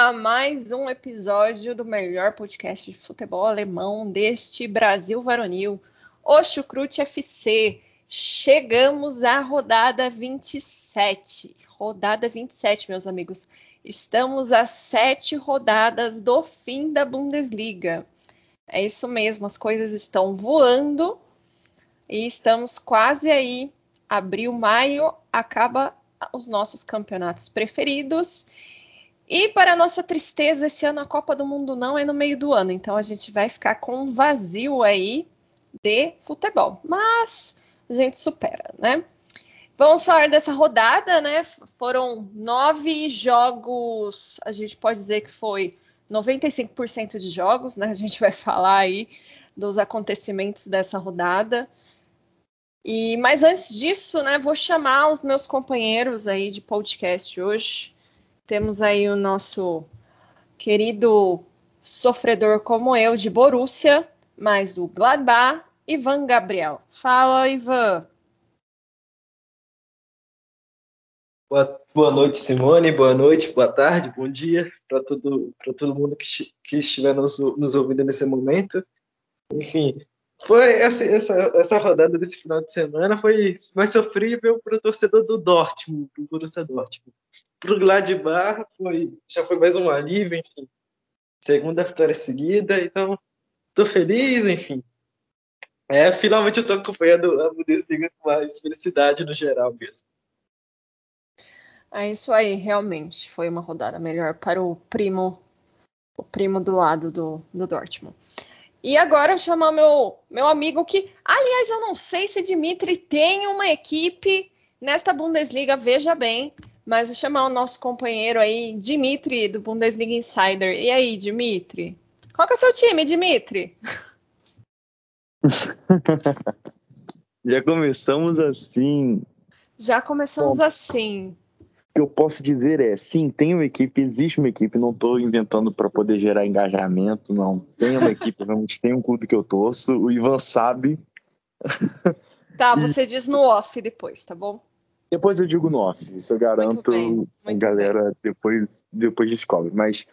A mais um episódio do melhor podcast de futebol alemão deste Brasil varonil, o Chucrute FC. Chegamos à rodada 27. Rodada 27, meus amigos. Estamos a sete rodadas do fim da Bundesliga. É isso mesmo, as coisas estão voando e estamos quase aí. Abril, maio, acaba os nossos campeonatos preferidos. E para nossa tristeza, esse ano a Copa do Mundo não é no meio do ano, então a gente vai ficar com um vazio aí de futebol. Mas a gente supera, né? Vamos falar dessa rodada, né? Foram nove jogos, a gente pode dizer que foi 95% de jogos, né? A gente vai falar aí dos acontecimentos dessa rodada. E mas antes disso, né, vou chamar os meus companheiros aí de podcast hoje. Temos aí o nosso querido sofredor como eu de Borussia, mais do Gladbach, Ivan Gabriel. Fala, Ivan. Boa, boa noite, Simone. Boa noite, boa tarde, bom dia para todo, todo mundo que, que estiver nos, nos ouvindo nesse momento. Enfim, foi essa, essa, essa rodada desse final de semana foi mais sofrível para o torcedor do Dortmund, do Borussia Dortmund. Para o Gladbach foi, já foi mais um alívio, enfim. Segunda vitória seguida, então estou feliz, enfim. É, finalmente eu estou acompanhando a Bundesliga com mais felicidade no geral mesmo. É isso aí, realmente foi uma rodada melhor para o primo, o primo do lado do, do Dortmund. E agora chamar meu, meu amigo que, aliás, eu não sei se Dimitri tem uma equipe nesta Bundesliga, veja bem, mas chamar o nosso companheiro aí, Dimitri, do Bundesliga Insider. E aí, Dimitri? Qual que é o seu time, Dimitri? Já começamos assim. Já começamos Bom, assim que eu posso dizer é, sim, tem uma equipe, existe uma equipe, não estou inventando para poder gerar engajamento, não. Tem uma equipe, realmente tem um clube que eu torço, o Ivan sabe. Tá, você diz no off depois, tá bom? Depois eu digo no off, isso eu garanto, a galera bem. depois, depois descobre. Mas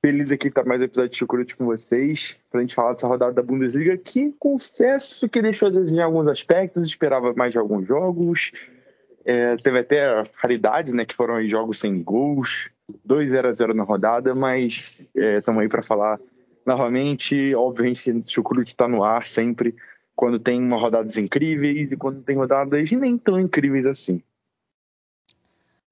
feliz aqui estar mais um episódio de Chucrute com vocês, para a gente falar dessa rodada da Bundesliga, que confesso que deixou a desejar alguns aspectos, esperava mais de alguns jogos, é, teve até raridades, né, que foram jogos sem gols, 2 0 a 0 na rodada, mas estamos é, aí para falar novamente. Obviamente, o Chucrute está no ar sempre quando tem uma rodadas incríveis e quando tem rodadas nem tão incríveis assim.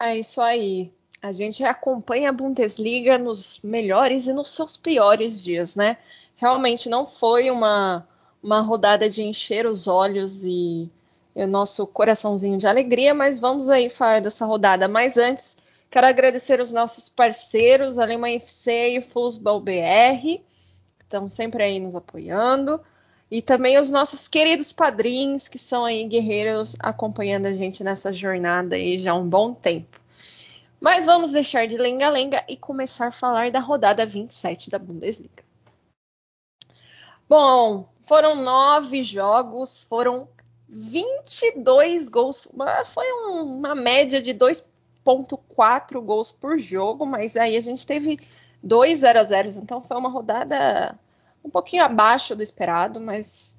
É isso aí. A gente acompanha a Bundesliga nos melhores e nos seus piores dias, né? Realmente não foi uma, uma rodada de encher os olhos e o nosso coraçãozinho de alegria, mas vamos aí falar dessa rodada. Mas antes, quero agradecer os nossos parceiros, a Alemanha FC e o Fußball BR, que estão sempre aí nos apoiando. E também os nossos queridos padrinhos, que são aí guerreiros acompanhando a gente nessa jornada aí já há um bom tempo. Mas vamos deixar de lenga-lenga e começar a falar da rodada 27 da Bundesliga. Bom, foram nove jogos, foram 22 gols. Foi um, uma média de 2,4 gols por jogo, mas aí a gente teve dois 0 a 0 então foi uma rodada um pouquinho abaixo do esperado, mas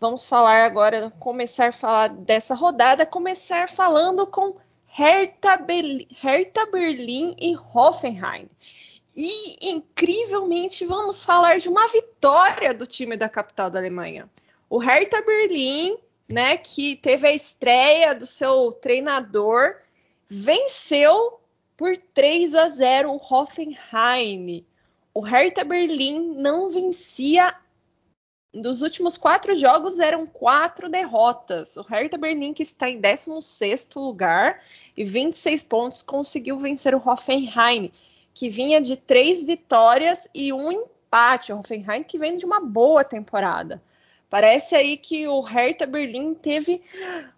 vamos falar agora, começar a falar dessa rodada, começar falando com Hertha, Berlin, Hertha Berlim e Hoffenheim. E incrivelmente vamos falar de uma vitória do time da capital da Alemanha. O Hertha Berlim né, que teve a estreia do seu treinador, venceu por 3 a 0 o Hoffenheim. o Hertha Berlim não vencia. Dos últimos quatro jogos eram quatro derrotas. O Hertha Berlim, que está em 16 lugar e 26 pontos, conseguiu vencer o Hoffenheim, que vinha de três vitórias e um empate. O Hoffenheim que vem de uma boa temporada. Parece aí que o Hertha Berlim teve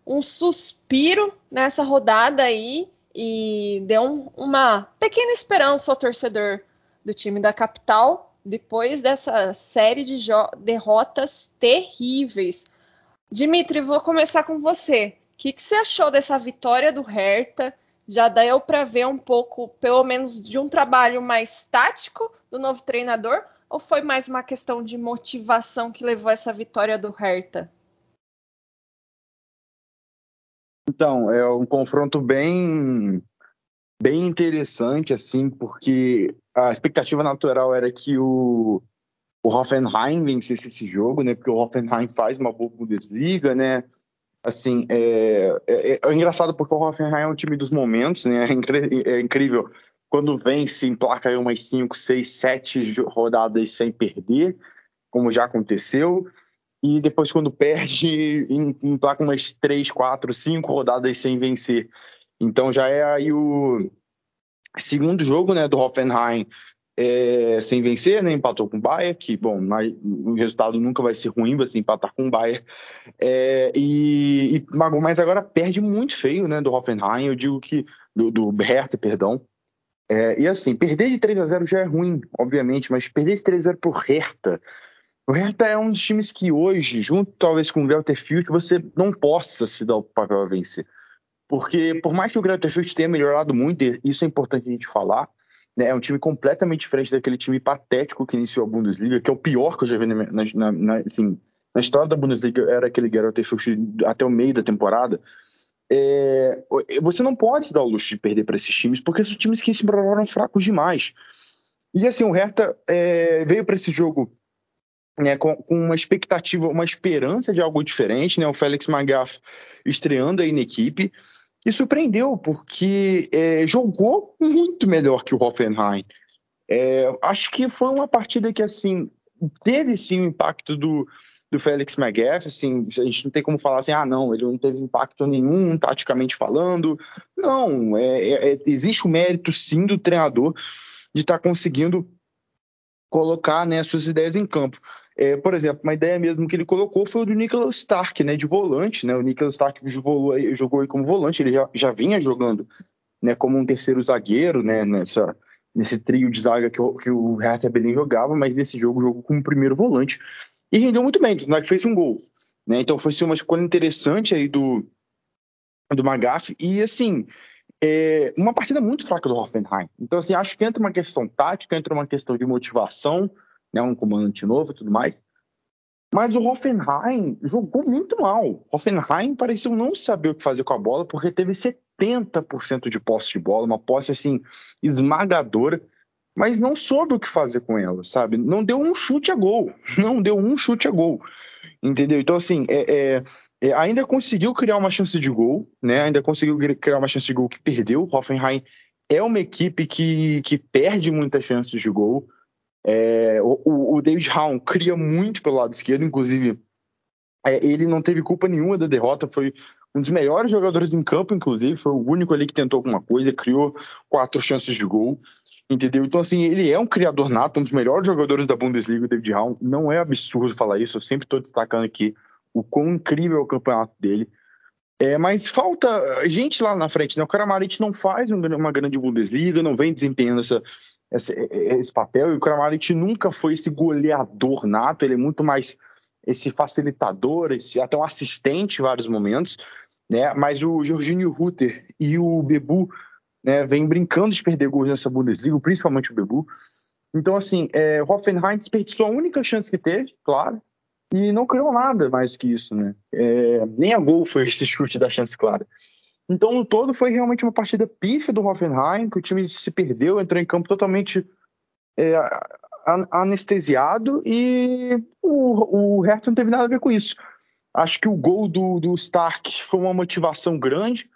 um suspiro nessa rodada aí e deu um, uma pequena esperança ao torcedor do time da capital depois dessa série de derrotas terríveis. Dimitri, vou começar com você. O que, que você achou dessa vitória do Hertha? Já deu para ver um pouco, pelo menos, de um trabalho mais tático do novo treinador? Ou foi mais uma questão de motivação que levou essa vitória do Hertha? Então, é um confronto bem bem interessante, assim, porque a expectativa natural era que o, o Hoffenheim vencesse esse jogo, né? Porque o Hoffenheim faz uma boa Bundesliga, né? Assim, é, é, é engraçado porque o Hoffenheim é um time dos momentos, né? É, é incrível. Quando vence, emplaca aí umas 5, 6, 7 rodadas sem perder, como já aconteceu. E depois, quando perde, emplaca umas 3, 4, 5 rodadas sem vencer. Então já é aí o segundo jogo né, do Hoffenheim é, sem vencer, né, empatou com o Bayern, que, bom, o resultado nunca vai ser ruim, vai empatar com o Bayern. É, e, e, mas agora perde muito feio né, do Hoffenheim, eu digo que, do, do Hertha, perdão. É, e assim, perder de 3 a 0 já é ruim, obviamente, mas perder de 3 a 0 pro Hertha, o Hertha é um dos times que hoje, junto talvez com o Greuther Fürth, você não possa se dar o papel a vencer. Porque, por mais que o Greuther Fürth tenha melhorado muito, isso é importante a gente falar, né, é um time completamente diferente daquele time patético que iniciou a Bundesliga, que é o pior que eu já vi na, na, na, assim, na história da Bundesliga, era aquele Greuther Fürth até o meio da temporada. É, você não pode se dar o luxo de perder para esses times, porque são times que se provaram fracos demais. E assim, o Hertha é, veio para esse jogo né, com, com, uma expectativa, uma esperança de algo diferente, né? O Félix Magath estreando aí na equipe. E surpreendeu, porque é, jogou muito melhor que o Hoffenheim. É, acho que foi uma partida que, assim, teve sim o impacto do, do Félix Magath, assim, a gente não tem como falar assim, ah, não, ele não teve impacto nenhum, taticamente falando. Não, é, é, é existe o mérito, sim, do treinador de estar tá conseguindo colocar né, suas ideias em campo. É, por exemplo, uma ideia mesmo que ele colocou foi o do Nicholas Stark, né, de volante. Né, o Nicholas Stark jogou, jogou aí como volante, ele já, já vinha jogando né, como um terceiro zagueiro né, nessa, nesse trio de zaga que, o, que o Hertha Berlin jogava, mas nesse jogo jogou como primeiro volante. E rendeu muito bem, que fez um gol. Né, então foi assim, uma escolha interessante aí do, do Magaf. E assim, é uma partida muito fraca do Hoffenheim. Então, assim, acho que entra uma questão tática, entra uma questão de motivação, né, um comandante novo e tudo mais. Mas o Hoffenheim jogou muito mal. Hoffenheim pareceu não saber o que fazer com a bola, porque teve 70% de posse de bola, uma posse assim esmagadora, mas não soube o que fazer com ela, sabe? Não deu um chute a gol, não deu um chute a gol, entendeu? Então assim, é, é é, ainda conseguiu criar uma chance de gol, né? Ainda conseguiu criar uma chance de gol que perdeu. O Hoffenheim é uma equipe que, que perde muitas chances de gol. É, o, o, David Raum cria muito pelo lado esquerdo, inclusive é, ele não teve culpa nenhuma da derrota, foi um dos melhores jogadores em campo, inclusive, foi o único ali que tentou alguma coisa, criou quatro chances de gol, entendeu? Então, assim, ele é um criador nato, um dos melhores jogadores da Bundesliga, o David Raum. Não é absurdo falar isso, eu sempre estou destacando aqui o quão incrível é o campeonato dele. É, mas falta gente lá na frente, né? O Kramaric não faz uma grande Bundesliga, não vem desempenhando essa, esse, esse papel, e o Kramaric nunca foi esse goleador nato, ele é muito mais esse facilitador, esse até um assistente em vários momentos, né? Mas o Jorginho Rutter e o Bebu né, vem brincando de perder gols nessa Bundesliga, principalmente o Bebu. Então, assim, é, Hoffenheim desperdiçou a única chance que teve, claro, e não criou nada mais que isso, né? É, nem a gol foi esse chute da chance clara. Então, no todo, foi realmente uma partida pífia do Hoffenheim, que o time se perdeu, entrou em campo totalmente é, anestesiado e o, o Hertha não teve nada a ver com isso. Acho que o gol do, do Stark foi uma motivação grande,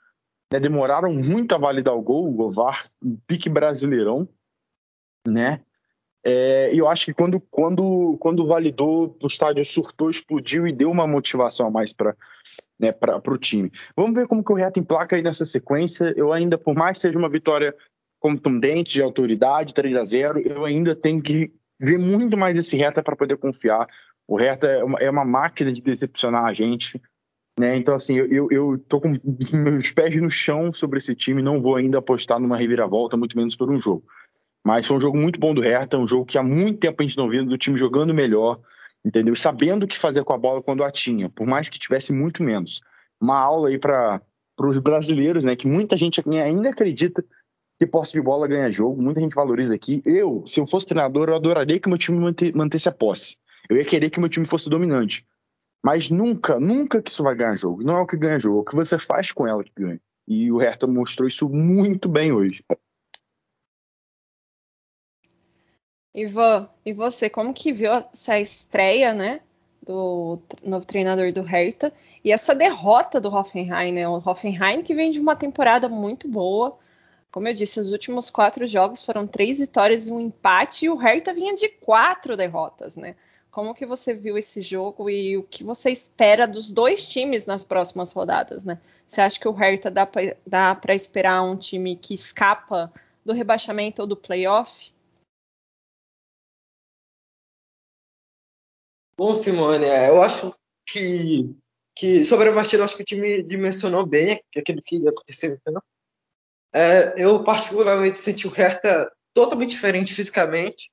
né? demoraram muito a validar o gol, o VAR, um pique brasileirão, né? É, e eu acho que quando, quando, quando validou, o estádio surtou, explodiu e deu uma motivação a mais para né, o time. Vamos ver como que o Reto emplaca aí nessa sequência. Eu ainda, por mais que seja uma vitória contundente, de autoridade, 3 a 0 eu ainda tenho que ver muito mais esse Reta para poder confiar. O Reta é uma, é uma, máquina de decepcionar a gente. Né? Então, assim, eu, eu tô com meus pés no chão sobre esse time, não vou ainda apostar numa reviravolta, muito menos por um jogo. Mas foi um jogo muito bom do Hertha, um jogo que há muito tempo a gente não viu do time jogando melhor, entendeu? Sabendo o que fazer com a bola quando a tinha, por mais que tivesse muito menos. Uma aula aí para os brasileiros, né? Que muita gente ainda acredita que posse de bola ganha jogo, muita gente valoriza aqui. Eu, se eu fosse treinador, eu adoraria que meu time mantesse a posse. Eu ia querer que meu time fosse dominante. Mas nunca, nunca que isso vai ganhar jogo. Não é o que ganha jogo, é o que você faz com ela que ganha. E o Hertha mostrou isso muito bem hoje. Ivan, e você, como que viu essa estreia, né, do novo treinador do Hertha e essa derrota do Hoffenheim, né? O Hoffenheim que vem de uma temporada muito boa. Como eu disse, os últimos quatro jogos foram três vitórias e um empate, e o Hertha vinha de quatro derrotas, né? Como que você viu esse jogo e o que você espera dos dois times nas próximas rodadas, né? Você acha que o Hertha dá para esperar um time que escapa do rebaixamento ou do playoff? Bom, Simone, é, eu acho que, que sobre a partida, acho que o time dimensionou bem aquilo que no campo. É, eu, particularmente, senti o Hertha totalmente diferente fisicamente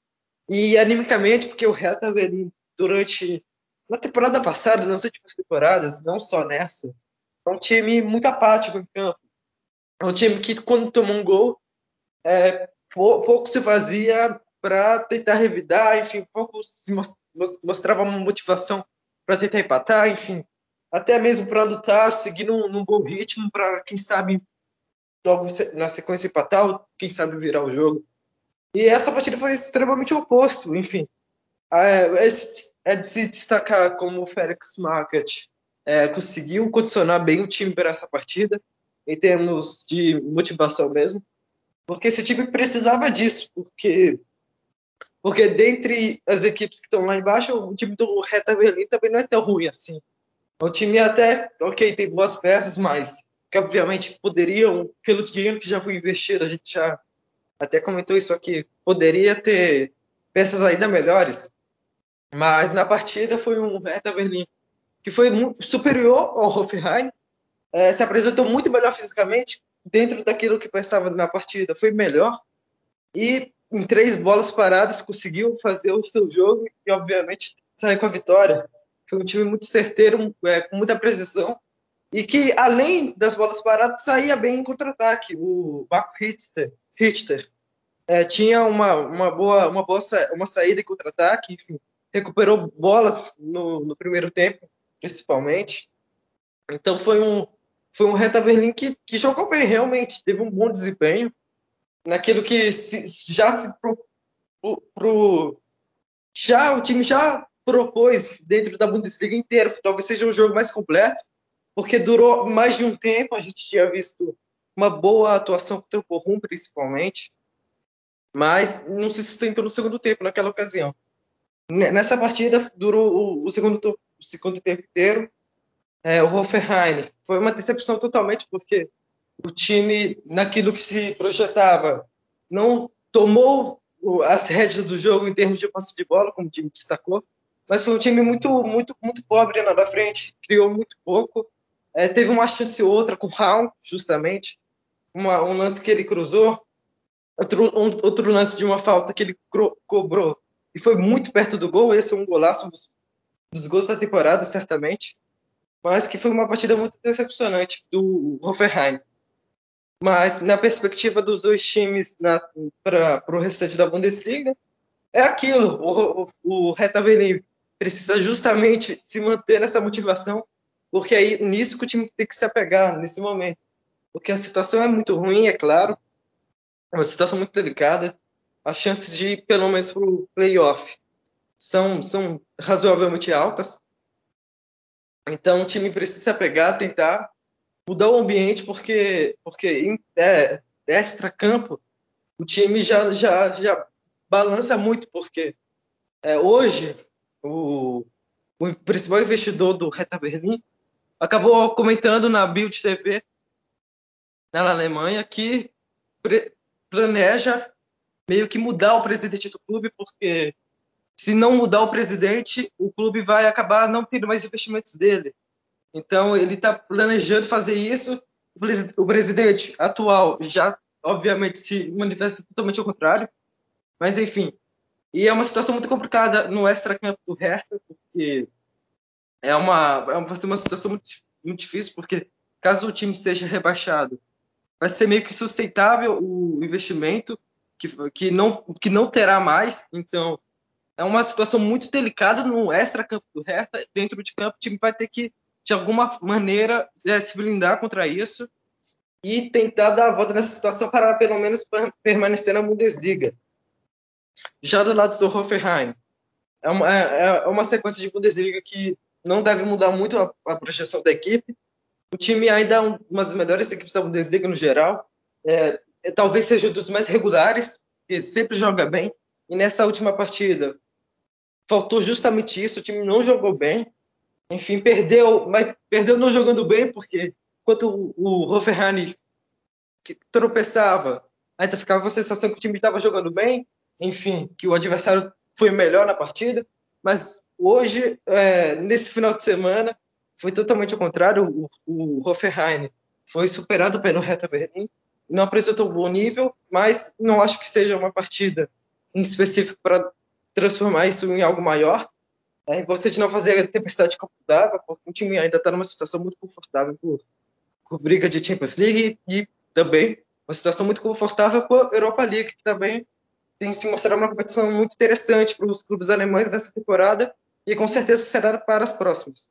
e animicamente, porque o Hertha ali durante na temporada passada, nas últimas temporadas, não só nessa, é um time muito apático em campo. É um time que, quando tomou um gol, é, pouco se fazia para tentar revidar, enfim, pouco se mostrava uma motivação para tentar empatar, enfim, até mesmo para lutar, seguir num, num bom ritmo, para quem sabe logo na sequência empatar, quem sabe virar o jogo. E essa partida foi extremamente oposto, enfim. É, é de se destacar como o Félix Market é, conseguiu condicionar bem o time para essa partida, em termos de motivação mesmo, porque esse time precisava disso, porque porque dentre as equipes que estão lá embaixo, o time do Reta Berlim também não é tão ruim assim. O time até, ok, tem boas peças, mas que obviamente poderiam, pelo dinheiro que já foi investido, a gente já até comentou isso aqui, poderia ter peças ainda melhores. Mas na partida foi um Reta Berlim que foi superior ao Hoffenheim, é, se apresentou muito melhor fisicamente, dentro daquilo que pensava na partida, foi melhor. E em três bolas paradas, conseguiu fazer o seu jogo e, obviamente, sair com a vitória. Foi um time muito certeiro, é, com muita precisão, e que, além das bolas paradas, saía bem em contra-ataque. O Marco Richter, Richter é, tinha uma, uma, boa, uma boa uma saída em contra-ataque, enfim, recuperou bolas no, no, primeiro tempo, principalmente. Então foi um, foi um Reta Berlim que, que jogou bem, realmente, teve um bom desempenho naquilo que se, já se pro, pro, já o time já propôs dentro da Bundesliga inteira. Talvez seja um jogo mais completo, porque durou mais de um tempo. A gente tinha visto uma boa atuação contra o Bochum, principalmente, mas não se sustentou no segundo tempo naquela ocasião. Nessa partida durou o, segundo, o segundo tempo inteiro. É, o Hoffenheim foi uma decepção totalmente, porque o time, naquilo que se projetava, não tomou as rédeas do jogo em termos de posse de bola, como o time destacou, mas foi um time muito, muito, muito pobre na da frente, criou muito pouco. É, teve uma chance ou outra com o Raul, justamente, uma, um lance que ele cruzou, outro, um, outro lance de uma falta que ele cobrou e foi muito perto do gol. Esse é um golaço dos, dos gols da temporada, certamente, mas que foi uma partida muito decepcionante do Hoffenheim. Mas na perspectiva dos dois times para o restante da Bundesliga, é aquilo. O, o, o precisa justamente se manter nessa motivação, porque aí nisso que o time tem que se apegar nesse momento. Porque a situação é muito ruim, é claro, é uma situação muito delicada. As chances de ir pelo menos para o playoff são, são razoavelmente altas. Então o time precisa se apegar, tentar mudar o ambiente, porque, porque em é, extra-campo o time já, já, já balança muito, porque é, hoje o, o, principal investidor do Reta Berlim acabou comentando na Bild TV na Alemanha que planeja meio que mudar o presidente do clube, porque se não mudar o presidente, o clube vai acabar não tendo mais investimentos dele. Então ele está planejando fazer isso. O presidente atual já, obviamente, se manifesta totalmente ao contrário. Mas enfim, e é uma situação muito complicada no extra-campo do Hertha, porque é uma, é vai ser uma situação muito, muito difícil, porque caso o time seja rebaixado, vai ser meio que sustentável o investimento, que, que, não, que não terá mais. Então, é uma situação muito delicada no extra-campo do Hertha. Dentro de campo, o time vai ter que, de alguma maneira, é, se blindar contra isso e tentar dar a volta nessa situação para, pelo menos, permanecer na Bundesliga. Já do lado do Hoffenheim, é uma, é, é uma sequência de Bundesliga que não deve mudar muito a, a projeção da equipe. O time ainda é uma das melhores equipes da Bundesliga no geral. É, é, talvez seja um dos mais regulares, que sempre joga bem. E nessa última partida, faltou justamente isso. O time não jogou bem. Enfim, perdeu, mas perdeu não jogando bem, porque enquanto o, o Hoffenheim tropeçava, ainda ficava a sensação que o time estava jogando bem. Enfim, que o adversário foi melhor na partida. Mas hoje, é, nesse final de semana, foi totalmente ao contrário. O, o Hoffenheim foi superado pelo Hertha Berlim. Não apresentou um bom nível, mas não acho que seja uma partida em específico para transformar isso em algo maior. É importante não fazer a tempestade de copo d'água, porque o time ainda está numa situação muito confortável por, por, briga de Champions League e também uma situação muito confortável por Europa League, que também tem se mostrado uma competição muito interessante para os clubes alemães nessa temporada e com certeza será para as próximas.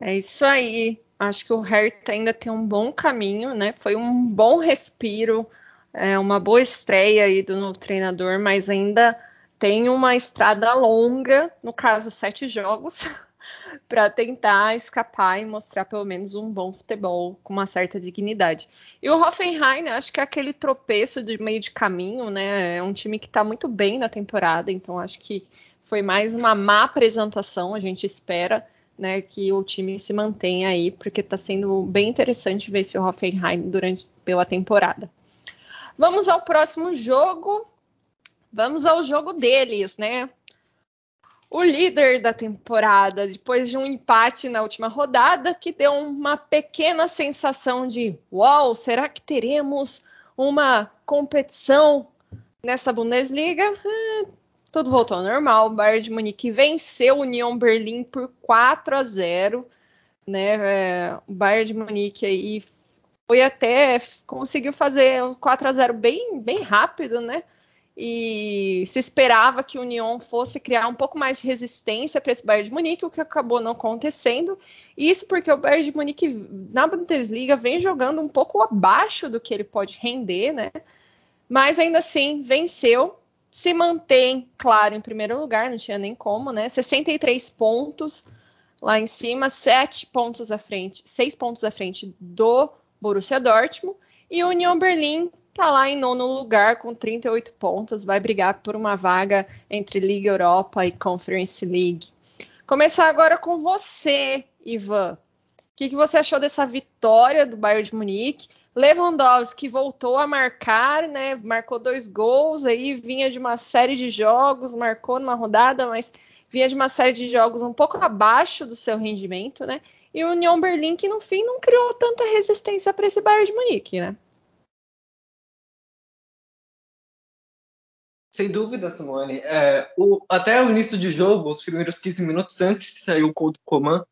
É isso aí. Acho que o Hertha ainda tem um bom caminho, né? Foi um bom respiro é uma boa estreia aí do novo treinador, mas ainda tem uma estrada longa, no caso, sete jogos, para tentar escapar e mostrar pelo menos um bom futebol com uma certa dignidade. E o Hoffenheim, acho que é aquele tropeço de meio de caminho, né? É um time que está muito bem na temporada, então acho que foi mais uma má apresentação. A gente espera né, que o time se mantenha aí, porque está sendo bem interessante ver esse Hoffenheim durante pela temporada. Vamos ao próximo jogo. Vamos ao jogo deles, né? O líder da temporada, depois de um empate na última rodada, que deu uma pequena sensação de: uau, será que teremos uma competição nessa Bundesliga? Tudo voltou ao normal. O Bayern de Munique venceu o Union Berlim por 4 a 0. Né? É, o Bayern de Munique aí foi até conseguiu fazer um 4 a 0 bem, bem rápido, né? E se esperava que o Union fosse criar um pouco mais de resistência para esse Bayern de Munique, o que acabou não acontecendo. Isso porque o Bayern de Munique na Bundesliga vem jogando um pouco abaixo do que ele pode render, né? Mas ainda assim venceu, se mantém, claro, em primeiro lugar, não tinha nem como, né? 63 pontos lá em cima, 7 pontos à frente, 6 pontos à frente do Borussia Dortmund. E o Union Berlim está lá em nono lugar com 38 pontos, vai brigar por uma vaga entre Liga Europa e Conference League. Começar agora com você, Ivan. O que, que você achou dessa vitória do Bayern de Munique? Lewandowski voltou a marcar, né? Marcou dois gols, aí vinha de uma série de jogos, marcou numa rodada, mas vinha de uma série de jogos um pouco abaixo do seu rendimento, né? e o Union Berlim que no fim não criou tanta resistência para esse Bayern de Munique, né? Sem dúvida, Simone. É, o, até o início de jogo, os primeiros 15 minutos antes de sair o gol do Coman,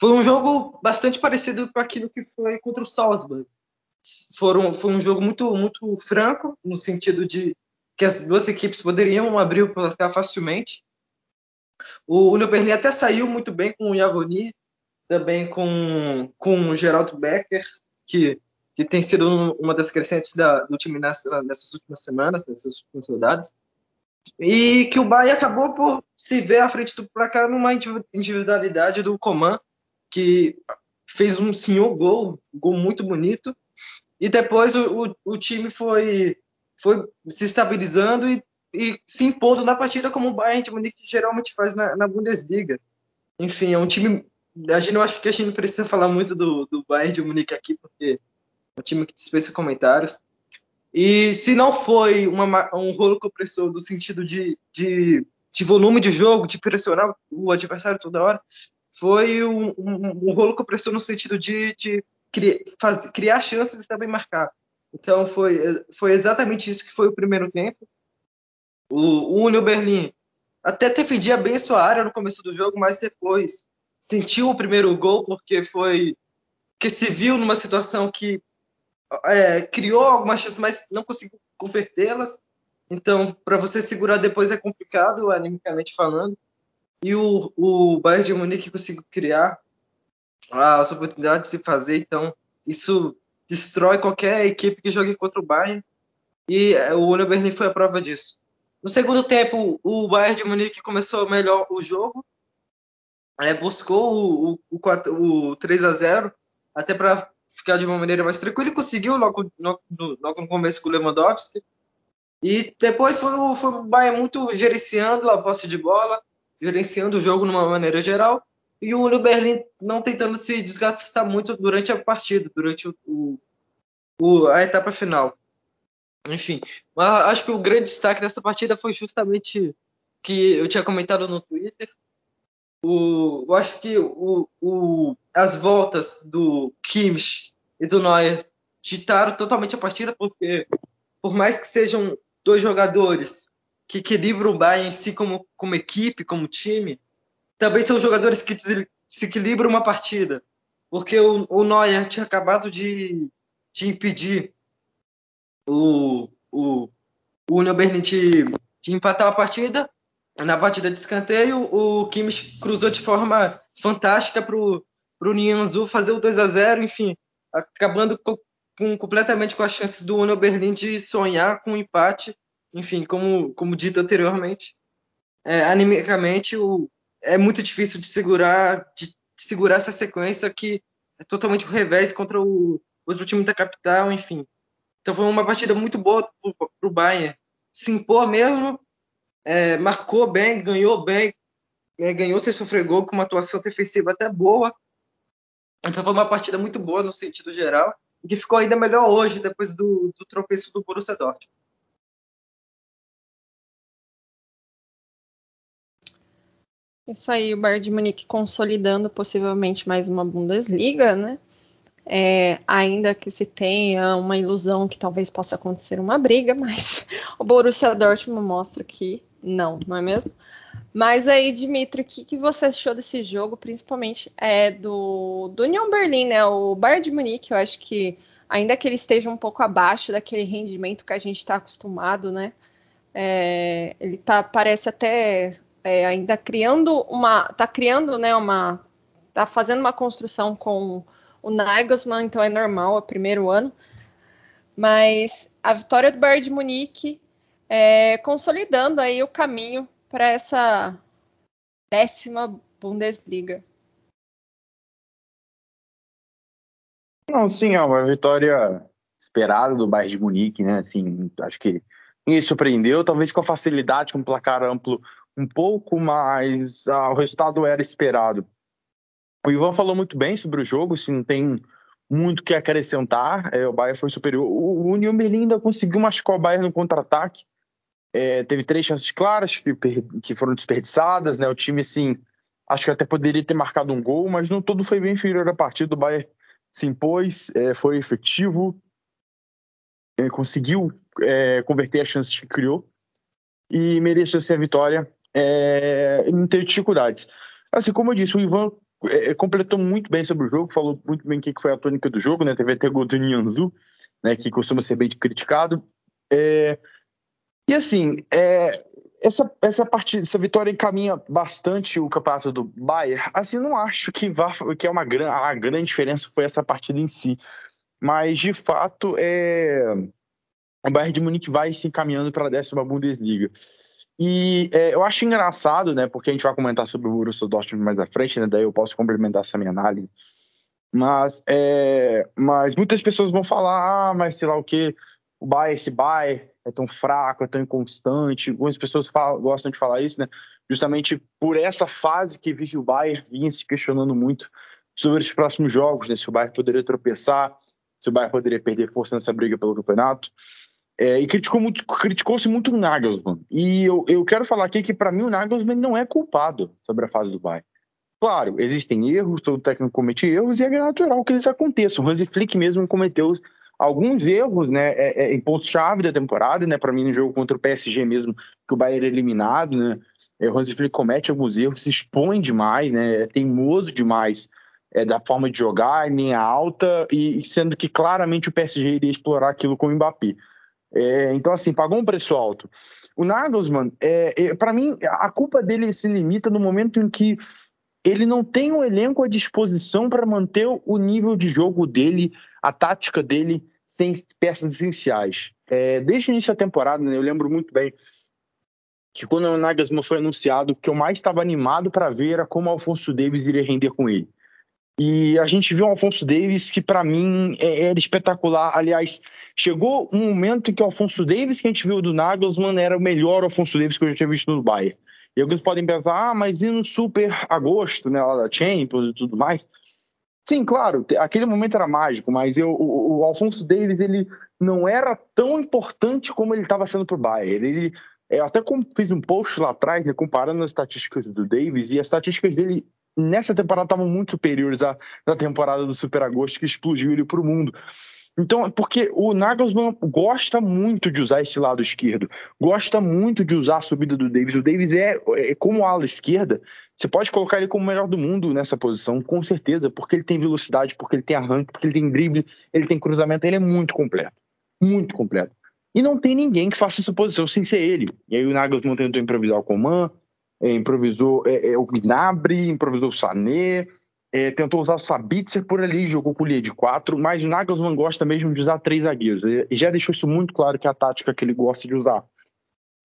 foi um jogo bastante parecido com aquilo que foi contra o Salzburg. Foram, foi um jogo muito, muito franco, no sentido de que as duas equipes poderiam abrir o placar facilmente. O Berlim até saiu muito bem com o Yavoni, também com, com o Geraldo Becker, que, que tem sido uma das crescentes da, do time nessa, nessas últimas semanas, nessas últimas rodadas. E que o Bahia acabou por se ver à frente do placar numa individualidade do Coman, que fez um senhor gol, um gol muito bonito. E depois o, o, o time foi, foi se estabilizando e, e, se impondo na partida como o Bayern de Munique geralmente faz na, na, Bundesliga. Enfim, é um time. A gente não acho que a gente precisa falar muito do, do Bayern de Munique aqui, porque é um time que dispensa comentários. E se não foi uma, um rolo compressor no sentido de, de, de, volume de jogo, de pressionar o adversário toda hora, foi um, um, um rolo compressor no sentido de, de criar, faz, criar chances e também marcar. Então foi, foi exatamente isso que foi o primeiro tempo. O, o Union Berlim até defendia bem sua área no começo do jogo, mas depois sentiu o primeiro gol porque foi que se viu numa situação que é, criou algumas chances, mas não conseguiu convertê-las. Então, para você segurar depois é complicado, animicamente falando. E o, o Bayern de Munique conseguiu criar as oportunidades de se fazer, então isso destrói qualquer equipe que jogue contra o Bayern. E é, o Union Berlin foi a prova disso. No segundo tempo, o Bayern de Munique começou melhor o jogo, é, buscou o, o, o 3 a 0 até para ficar de uma maneira mais tranquila e conseguiu logo no, logo no começo com o Lewandowski. E depois foi, foi o Bayern muito gerenciando a posse de bola, gerenciando o jogo de uma maneira geral, e o Union Berlin não tentando se desgastar muito durante a partida, durante o, o, a etapa final. Enfim, acho que o grande destaque dessa partida foi justamente que eu tinha comentado no Twitter. O, eu acho que o, o, as voltas do Kimmich e do Neuer ditaram totalmente a partida, porque por mais que sejam dois jogadores que equilibram o Bayern em si como, como equipe, como time, também são jogadores que desequilibram uma partida. Porque o, o Neuer tinha acabado de, de impedir o, o, o Union Berlin de, de empatar a partida. Na partida de escanteio, o Kimmich cruzou de forma fantástica para o Nianzu fazer o 2 a 0 enfim, acabando com, com, completamente com as chances do Union Berlin de sonhar com um empate. Enfim, como, como dito anteriormente, é, animicamente o, é muito difícil de segurar, de, de, segurar essa sequência que é totalmente o revés contra o outro time da capital, enfim. Então foi uma partida muito boa para o Bayern. Se impor mesmo, é, marcou bem, ganhou bem, é, ganhou sem sofrer gol com uma atuação defensiva até boa. Então foi uma partida muito boa no sentido geral e que ficou ainda melhor hoje depois do, do tropeço do Borussia Dortmund. Isso aí, o Bayern de Munique consolidando possivelmente mais uma Bundesliga, né? É, ainda que se tenha uma ilusão que talvez possa acontecer uma briga, mas o Borussia Dortmund mostra que não, não é mesmo? Mas aí, Dimitri, o que, que, você achou desse jogo, principalmente é, do, do Union Berlin, né? O Bayern de Munique, eu acho que ainda que ele esteja um pouco abaixo daquele rendimento que a gente está acostumado, né? É, ele tá, parece até é, ainda criando uma, tá criando, né, uma, tá fazendo uma construção com o Nagelsmann, então é normal, é o primeiro ano, mas a vitória do Bayern de Munique é, consolidando aí o caminho para essa décima Bundesliga. Não, sim, é uma vitória esperada do Bayern de Munique, né? Assim, acho que ninguém surpreendeu, talvez com a facilidade, com placar amplo um pouco, mas ah, o resultado era esperado. O Ivan falou muito bem sobre o jogo, se não tem muito que acrescentar. É, o Bayern foi superior. O, o Union Berlin ainda conseguiu machucar o Bayern no contra-ataque. É, teve três chances claras que, que foram desperdiçadas, né? O time, assim, acho que até poderia ter marcado um gol, mas no todo foi bem inferior à partida. O Bayern se impôs, é, foi efetivo, é, conseguiu é, converter as chances que criou e mereceu ser a vitória é, não teve dificuldades. Assim, como eu disse, o Ivan é, completou muito bem sobre o jogo, falou muito bem o que foi a tônica do jogo, né? Teve até gol do Nianzu, né? Que costuma ser bem criticado. É, e assim, é, essa, essa partida, essa vitória encaminha bastante o campeonato do Bayern. Assim, não acho que, vá, que é uma a grande diferença foi essa partida em si. Mas, de fato, é, o Bayern de Munique vai se encaminhando para a décima Bundesliga. E é, eu acho engraçado, né? Porque a gente vai comentar sobre o Borussia Dortmund mais à frente, né? Daí eu posso complementar essa minha análise. Mas, é, mas muitas pessoas vão falar, ah, mas sei lá o que, o Bayern, esse Bayern é tão fraco, é tão inconstante. Algumas pessoas falam, gostam de falar isso, né? Justamente por essa fase que vive o Bayern, vinha se questionando muito sobre os próximos jogos, né? Se o Bayern poderia tropeçar, se o Bayern poderia perder força nessa briga pelo campeonato. É, e criticou muito, criticou-se muito o Nagelsmann. E eu, eu quero falar aqui que, para mim, o Nagelsmann não é culpado sobre a fase do Bayern. Claro, existem erros, todo técnico comete erros e é natural que eles aconteçam. O Hansi Flick mesmo cometeu alguns erros né, é, é, em pontos-chave da temporada, né, para mim no jogo contra o PSG mesmo, que o Bayern é eliminado, né, é, o Hansi Flick comete alguns erros, se expõe demais, né, é teimoso demais é, da forma de jogar, em linha alta, e sendo que claramente o PSG iria explorar aquilo com o Mbappé. É, então, assim, pagou um preço alto. O Nagelsmann, é, é para mim, a culpa dele se limita no momento em que ele não tem um elenco à disposição para manter o nível de jogo dele, a tática dele, sem peças essenciais. É, desde o início da temporada, né, eu lembro muito bem que quando o Nagelsmann foi anunciado, o que eu mais estava animado para ver era como Alfonso Davis iria render com ele. E a gente viu o Alfonso Davis que para mim é, era espetacular. Aliás, chegou um momento em que o Alfonso Davis que a gente viu do Nagelsmann era o melhor Alfonso Davis que eu já tinha visto no Bayern. E alguns podem pensar, ah, mas e no Super Agosto, né, lá da Champions e tudo mais? Sim, claro, aquele momento era mágico, mas eu, o, o Alfonso Davis ele não era tão importante como ele estava sendo para o Bayern. Ele, eu até fiz um post lá atrás, né, comparando as estatísticas do Davis, e as estatísticas dele nessa temporada estavam muito superiores à da temporada do Super Agosto, que explodiu ele para o mundo. Então, porque o Nagelsmann gosta muito de usar esse lado esquerdo, gosta muito de usar a subida do Davis. O Davis é, é como ala esquerda, você pode colocar ele como o melhor do mundo nessa posição, com certeza, porque ele tem velocidade, porque ele tem arranque, porque ele tem drible, ele tem cruzamento, ele é muito completo. Muito completo. E não tem ninguém que faça essa posição sem ser ele. E aí o Nagelsmann tentou improvisar o Coman, é, improvisou é, é, o Gnabry, improvisou o Sané, é, tentou usar o Sabitzer por ali, jogou com o linha de quatro, mas o Nagelsmann gosta mesmo de usar três zagueiros. E já deixou isso muito claro que é a tática que ele gosta de usar.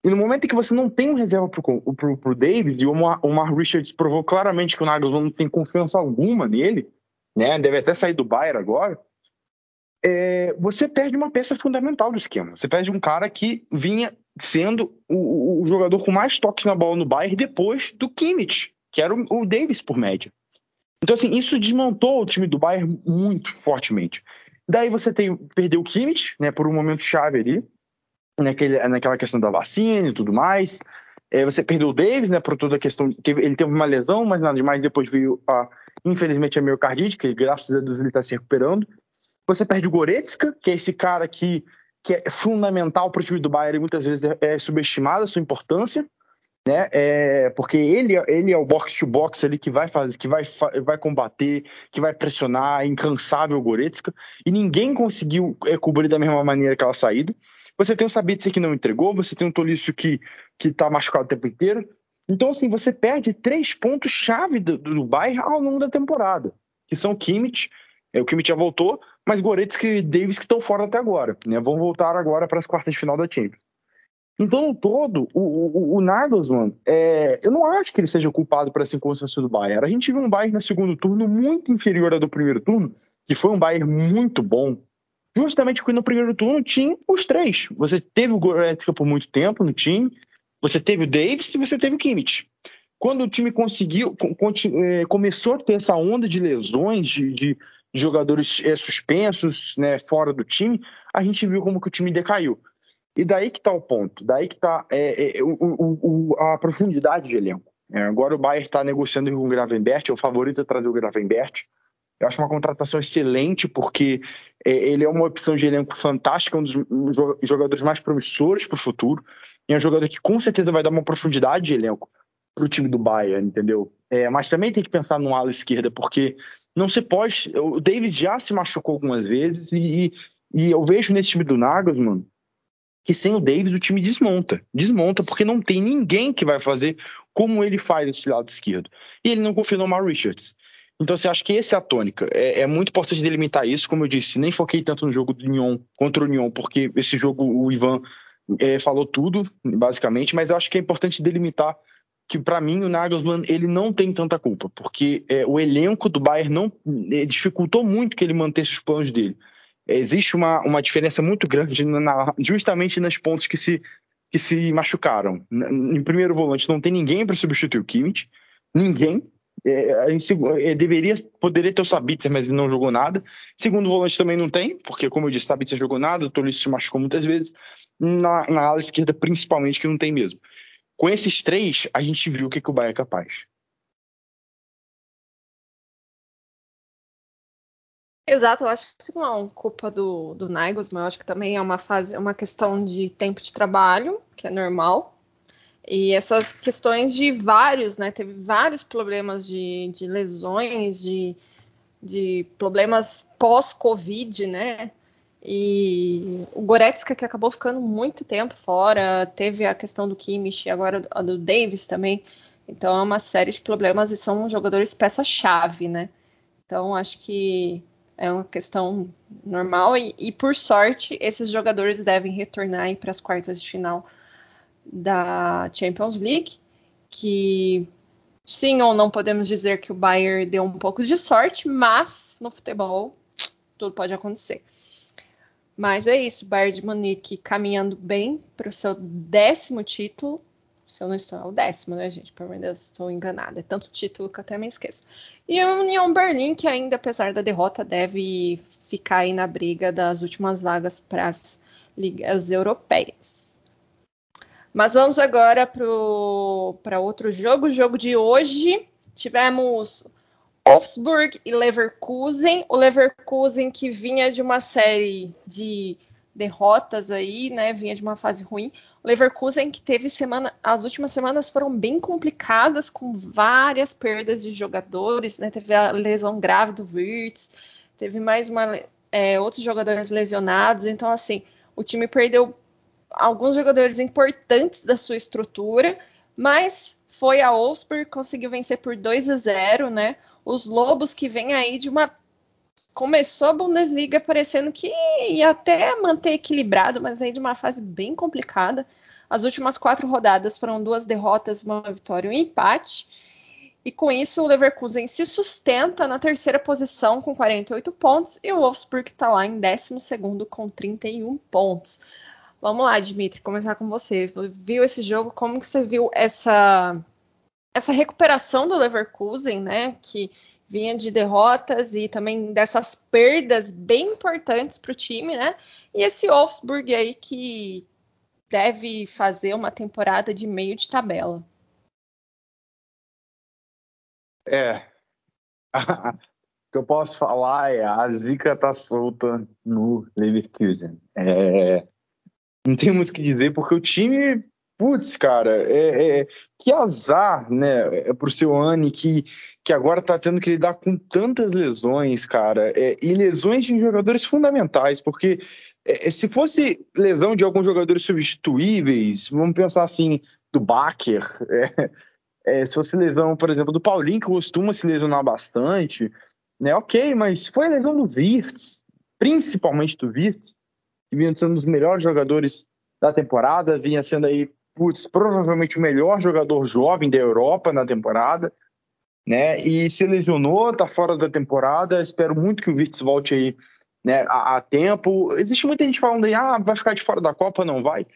E no momento em que você não tem um reserva pro, pro Davis, e o Omar Richards provou claramente que o Nagelsmann não tem confiança alguma nele, né? Deve até sair do Bayern agora. É, você perde uma peça fundamental do esquema. Você perde um cara que vinha sendo o, o jogador com mais toques na bola no Bayern depois do Kimmich, que era o, o Davis por média. Então, assim, isso desmontou o time do Bayern muito fortemente. Daí você tem, perdeu o Kimmich, né, por um momento chave ali, naquele, naquela questão da vacina e tudo mais. É, você perdeu o Davis, né, por toda a questão. Teve, ele teve uma lesão, mas nada demais. Depois veio, a, infelizmente, a miocardite, que graças a Deus ele está se recuperando. Você perde o Goretzka, que é esse cara que, que é fundamental para o time do Bayern e muitas vezes é, é subestimado a sua importância né? É, porque ele, ele é o box to box ali que vai fazer, que vai, vai combater, que vai pressionar, é incansável o Goretzka, e ninguém conseguiu é, cobrir da mesma maneira que ela saída. Você tem o Sabitzer que não entregou, você tem o Tolisso que, que tá machucado o tempo inteiro. Então, assim, você perde três pontos-chave do, do Bayern ao longo da temporada, que são Kimmich, é, o Kimmich já voltou, mas Goretzka e Davis que estão fora até agora, né? Vão voltar agora para as quartas de final da Champions. Então, no todo, o, o, o Nagelsmann, é, eu não acho que ele seja culpado por essa inconsciência do Bayern. A gente viu um Bayern no segundo turno muito inferior ao do primeiro turno, que foi um Bayern muito bom, justamente porque no primeiro turno tinha os três. Você teve o Goretzka por muito tempo no time, você teve o Davis e você teve o Kimmich. Quando o time conseguiu, é, começou a ter essa onda de lesões, de, de jogadores é, suspensos, né, fora do time, a gente viu como que o time decaiu. E daí que está o ponto, daí que está é, é, o, o, a profundidade de elenco. É, agora o Bayern está negociando com o Gravenbert, é o favorito a trazer o Gravenbert. Eu acho uma contratação excelente, porque é, ele é uma opção de elenco fantástica, um dos jogadores mais promissores para o futuro. E é um jogador que com certeza vai dar uma profundidade de elenco para o time do Bayern, entendeu? É, mas também tem que pensar no ala esquerda, porque não se pode. O Davis já se machucou algumas vezes e, e eu vejo nesse time do Nagelsmann que sem o Davis o time desmonta. Desmonta porque não tem ninguém que vai fazer como ele faz esse lado esquerdo. E ele não confia no Mar Richards. Então, você acha que essa é a tônica. É, é, muito importante delimitar isso, como eu disse, nem foquei tanto no jogo do Nyon contra o Nyon, porque esse jogo o Ivan é, falou tudo, basicamente, mas eu acho que é importante delimitar que para mim o Nagelsmann ele não tem tanta culpa, porque é, o elenco do Bayern não é, dificultou muito que ele mantesse os planos dele. É, existe uma, uma diferença muito grande na, justamente nas pontos que se, que se machucaram. Em primeiro volante não tem ninguém para substituir o Kimmich, ninguém. É, é, deveria, poderia ter o Sabitzer, mas ele não jogou nada. Segundo volante também não tem, porque, como eu disse, Sabitzer jogou nada, o Tolisso se machucou muitas vezes. Na, na ala esquerda, principalmente, que não tem mesmo. Com esses três, a gente viu o que, que o Bahia é capaz. Exato, eu acho que não é culpa do, do mas eu acho que também é uma fase, uma questão de tempo de trabalho, que é normal. E essas questões de vários, né? Teve vários problemas de, de lesões, de, de problemas pós-Covid, né? E o Goretzka, que acabou ficando muito tempo fora, teve a questão do Kimmich, agora a do Davis também. Então é uma série de problemas e são jogadores peça-chave, né? Então acho que é uma questão normal e, e por sorte esses jogadores devem retornar para as quartas de final da Champions League, que sim ou não podemos dizer que o Bayern deu um pouco de sorte, mas no futebol tudo pode acontecer. Mas é isso, Bayern de Munique caminhando bem para o seu décimo título. Se eu não estou, é o décimo, né, gente? Por meu Deus, estou enganada. É tanto título que eu até me esqueço. E a União Berlim, que ainda, apesar da derrota, deve ficar aí na briga das últimas vagas para as ligas europeias. Mas vamos agora para outro jogo. O jogo de hoje tivemos Wolfsburg e Leverkusen. O Leverkusen que vinha de uma série de derrotas aí, né? Vinha de uma fase ruim. O Leverkusen que teve semana, as últimas semanas foram bem complicadas com várias perdas de jogadores, né? Teve a lesão grave do Wirtz, teve mais uma é, outros jogadores lesionados. Então assim, o time perdeu alguns jogadores importantes da sua estrutura, mas foi a Wolfsburg conseguiu vencer por 2 a 0, né? Os Lobos que vem aí de uma. Começou a Bundesliga parecendo que ia até manter equilibrado, mas aí de uma fase bem complicada. As últimas quatro rodadas foram duas derrotas, uma vitória e um empate. E com isso, o Leverkusen se sustenta na terceira posição com 48 pontos e o Wolfsburg está lá em 12 com 31 pontos. Vamos lá, Dimitri, começar com você. Viu esse jogo? Como que você viu essa essa recuperação do Leverkusen, né, que vinha de derrotas e também dessas perdas bem importantes para o time, né? E esse Wolfsburg aí que deve fazer uma temporada de meio de tabela. É. o que eu posso falar é a zica tá solta no Leverkusen. É, não tem muito o que dizer porque o time Putz, cara, é, é, que azar, né, é pro seu Anne que, que agora tá tendo que lidar com tantas lesões, cara, é, e lesões de jogadores fundamentais, porque é, é se fosse lesão de alguns jogadores substituíveis, vamos pensar assim, do Baker, é, é, se fosse lesão, por exemplo, do Paulinho, que costuma se lesionar bastante, né, ok, mas foi a lesão do Wirtz, principalmente do Wirtz, que vinha sendo um dos melhores jogadores da temporada, vinha sendo aí putz, provavelmente o melhor jogador jovem da Europa na temporada, né? E se lesionou, tá fora da temporada. Espero muito que o Virtus volte aí, né, a, a, tempo. Existe muita gente falando aí, ah, vai ficar de fora da Copa, não vai.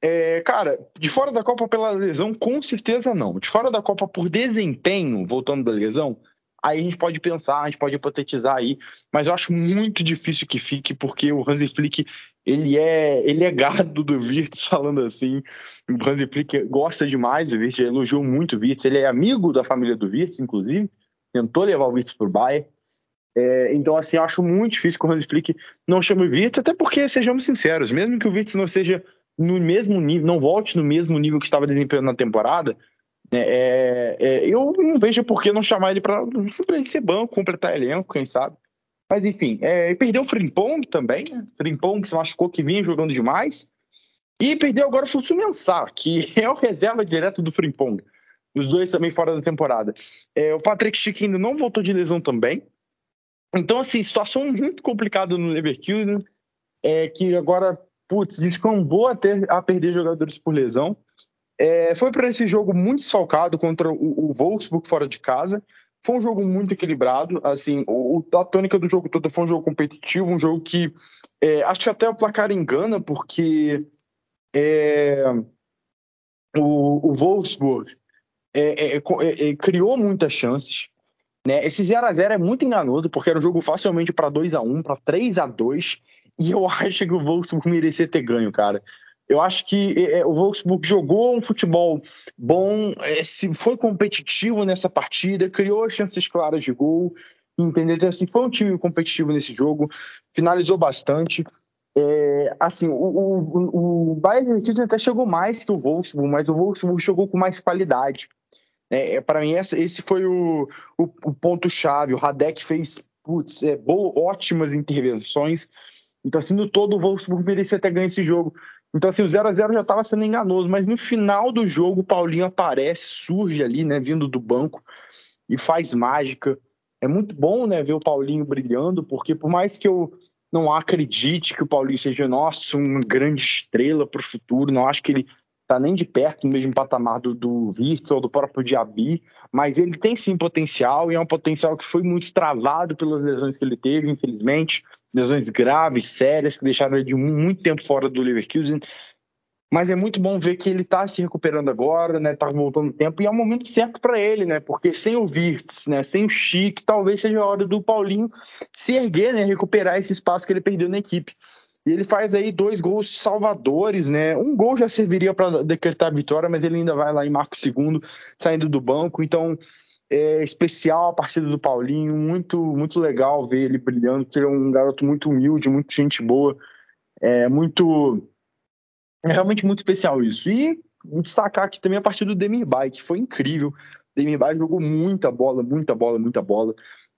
É, cara, de fora da Copa pela lesão, com certeza não. De fora da Copa por desempenho, voltando da lesão, aí a gente pode pensar, a gente pode hipotetizar aí, mas eu acho muito difícil que fique, porque o Hansi Flick, ele é, ele é gado do Virtus, falando assim, o Hansi Flick gosta demais do Virtus, elogiou muito o Virtus, ele é amigo da família do Virtus, inclusive, tentou levar o Virtus pro Bayern, é, então, assim, eu acho muito difícil que o Hansi Flick não chame o Virtus, até porque, sejamos sinceros, mesmo que o Virtus não seja no mesmo nível, não volte no mesmo nível que estava desempenhando na temporada, é, é, é, eu não vejo por que não chamar ele para simplesmente ser banco, completar elenco, quem sabe. Mas enfim, é, perdeu o Frimpong também, né? Frimpong se machucou que vinha jogando demais. E perdeu agora o Fulso Mensah, que é o reserva direto do Frimpong. Os dois também fora da temporada. É, o Patrick Schick ainda não voltou de lesão também. Então, assim, situação muito complicada no Leverkusen, é, que agora, putz, descambou a, ter, a perder jogadores por lesão. É, foi para esse jogo muito desfalcado contra o, o Wolfsburg fora de casa. Foi um jogo muito equilibrado. Assim, o, a tônica do jogo todo foi um jogo competitivo, um jogo que é, acho que até o placar engana, porque é, o, o Wolfsburg é, é, é, criou muitas chances. Né? Esse 0 a 0 é muito enganoso, porque era um jogo facilmente para 2 a 1 para 3 a 2 e eu acho que o Wolfsburg merecia ter ganho, cara. Eu acho que é, o Wolfsburg jogou um futebol bom, é, se foi competitivo nessa partida, criou chances claras de gol, entendeu? Então, assim, foi um time competitivo nesse jogo, finalizou bastante. É, assim, o, o, o Bayern Leverkusen até chegou mais que o Wolfsburg, mas o Wolfsburg jogou com mais qualidade. É, é para mim, essa, esse foi o, o, o ponto-chave. O Radek fez putz, é, boas, ótimas intervenções. Então, assim, no todo, o Wolfsburg merecia ter ganho esse jogo. Então, assim, o 0 a 0 já estava sendo enganoso, mas no final do jogo, o Paulinho aparece, surge ali, né, vindo do banco e faz mágica. É muito bom, né, ver o Paulinho brilhando, porque por mais que eu não acredite que o Paulinho seja, nossa, uma grande estrela para o futuro, não acho que ele está nem de perto no mesmo patamar do, do ou do próprio Diaby, mas ele tem sim potencial e é um potencial que foi muito travado pelas lesões que ele teve, infelizmente lesões graves, sérias, que deixaram ele muito tempo fora do Leverkusen. Mas é muito bom ver que ele está se recuperando agora, né? Tá voltando tempo e é o momento certo para ele, né? Porque sem o Virtus, né? Sem o Chique, talvez seja a hora do Paulinho se erguer, né? Recuperar esse espaço que ele perdeu na equipe. E ele faz aí dois gols salvadores, né? Um gol já serviria para decretar a vitória, mas ele ainda vai lá e marca o segundo, saindo do banco. Então, é especial a partida do Paulinho, muito muito legal ver ele brilhando, ele é um garoto muito humilde, muito gente boa, é muito é realmente muito especial isso. E destacar aqui também a partida do Demirbay, que foi incrível. Demirbay jogou muita bola, muita bola, muita bola.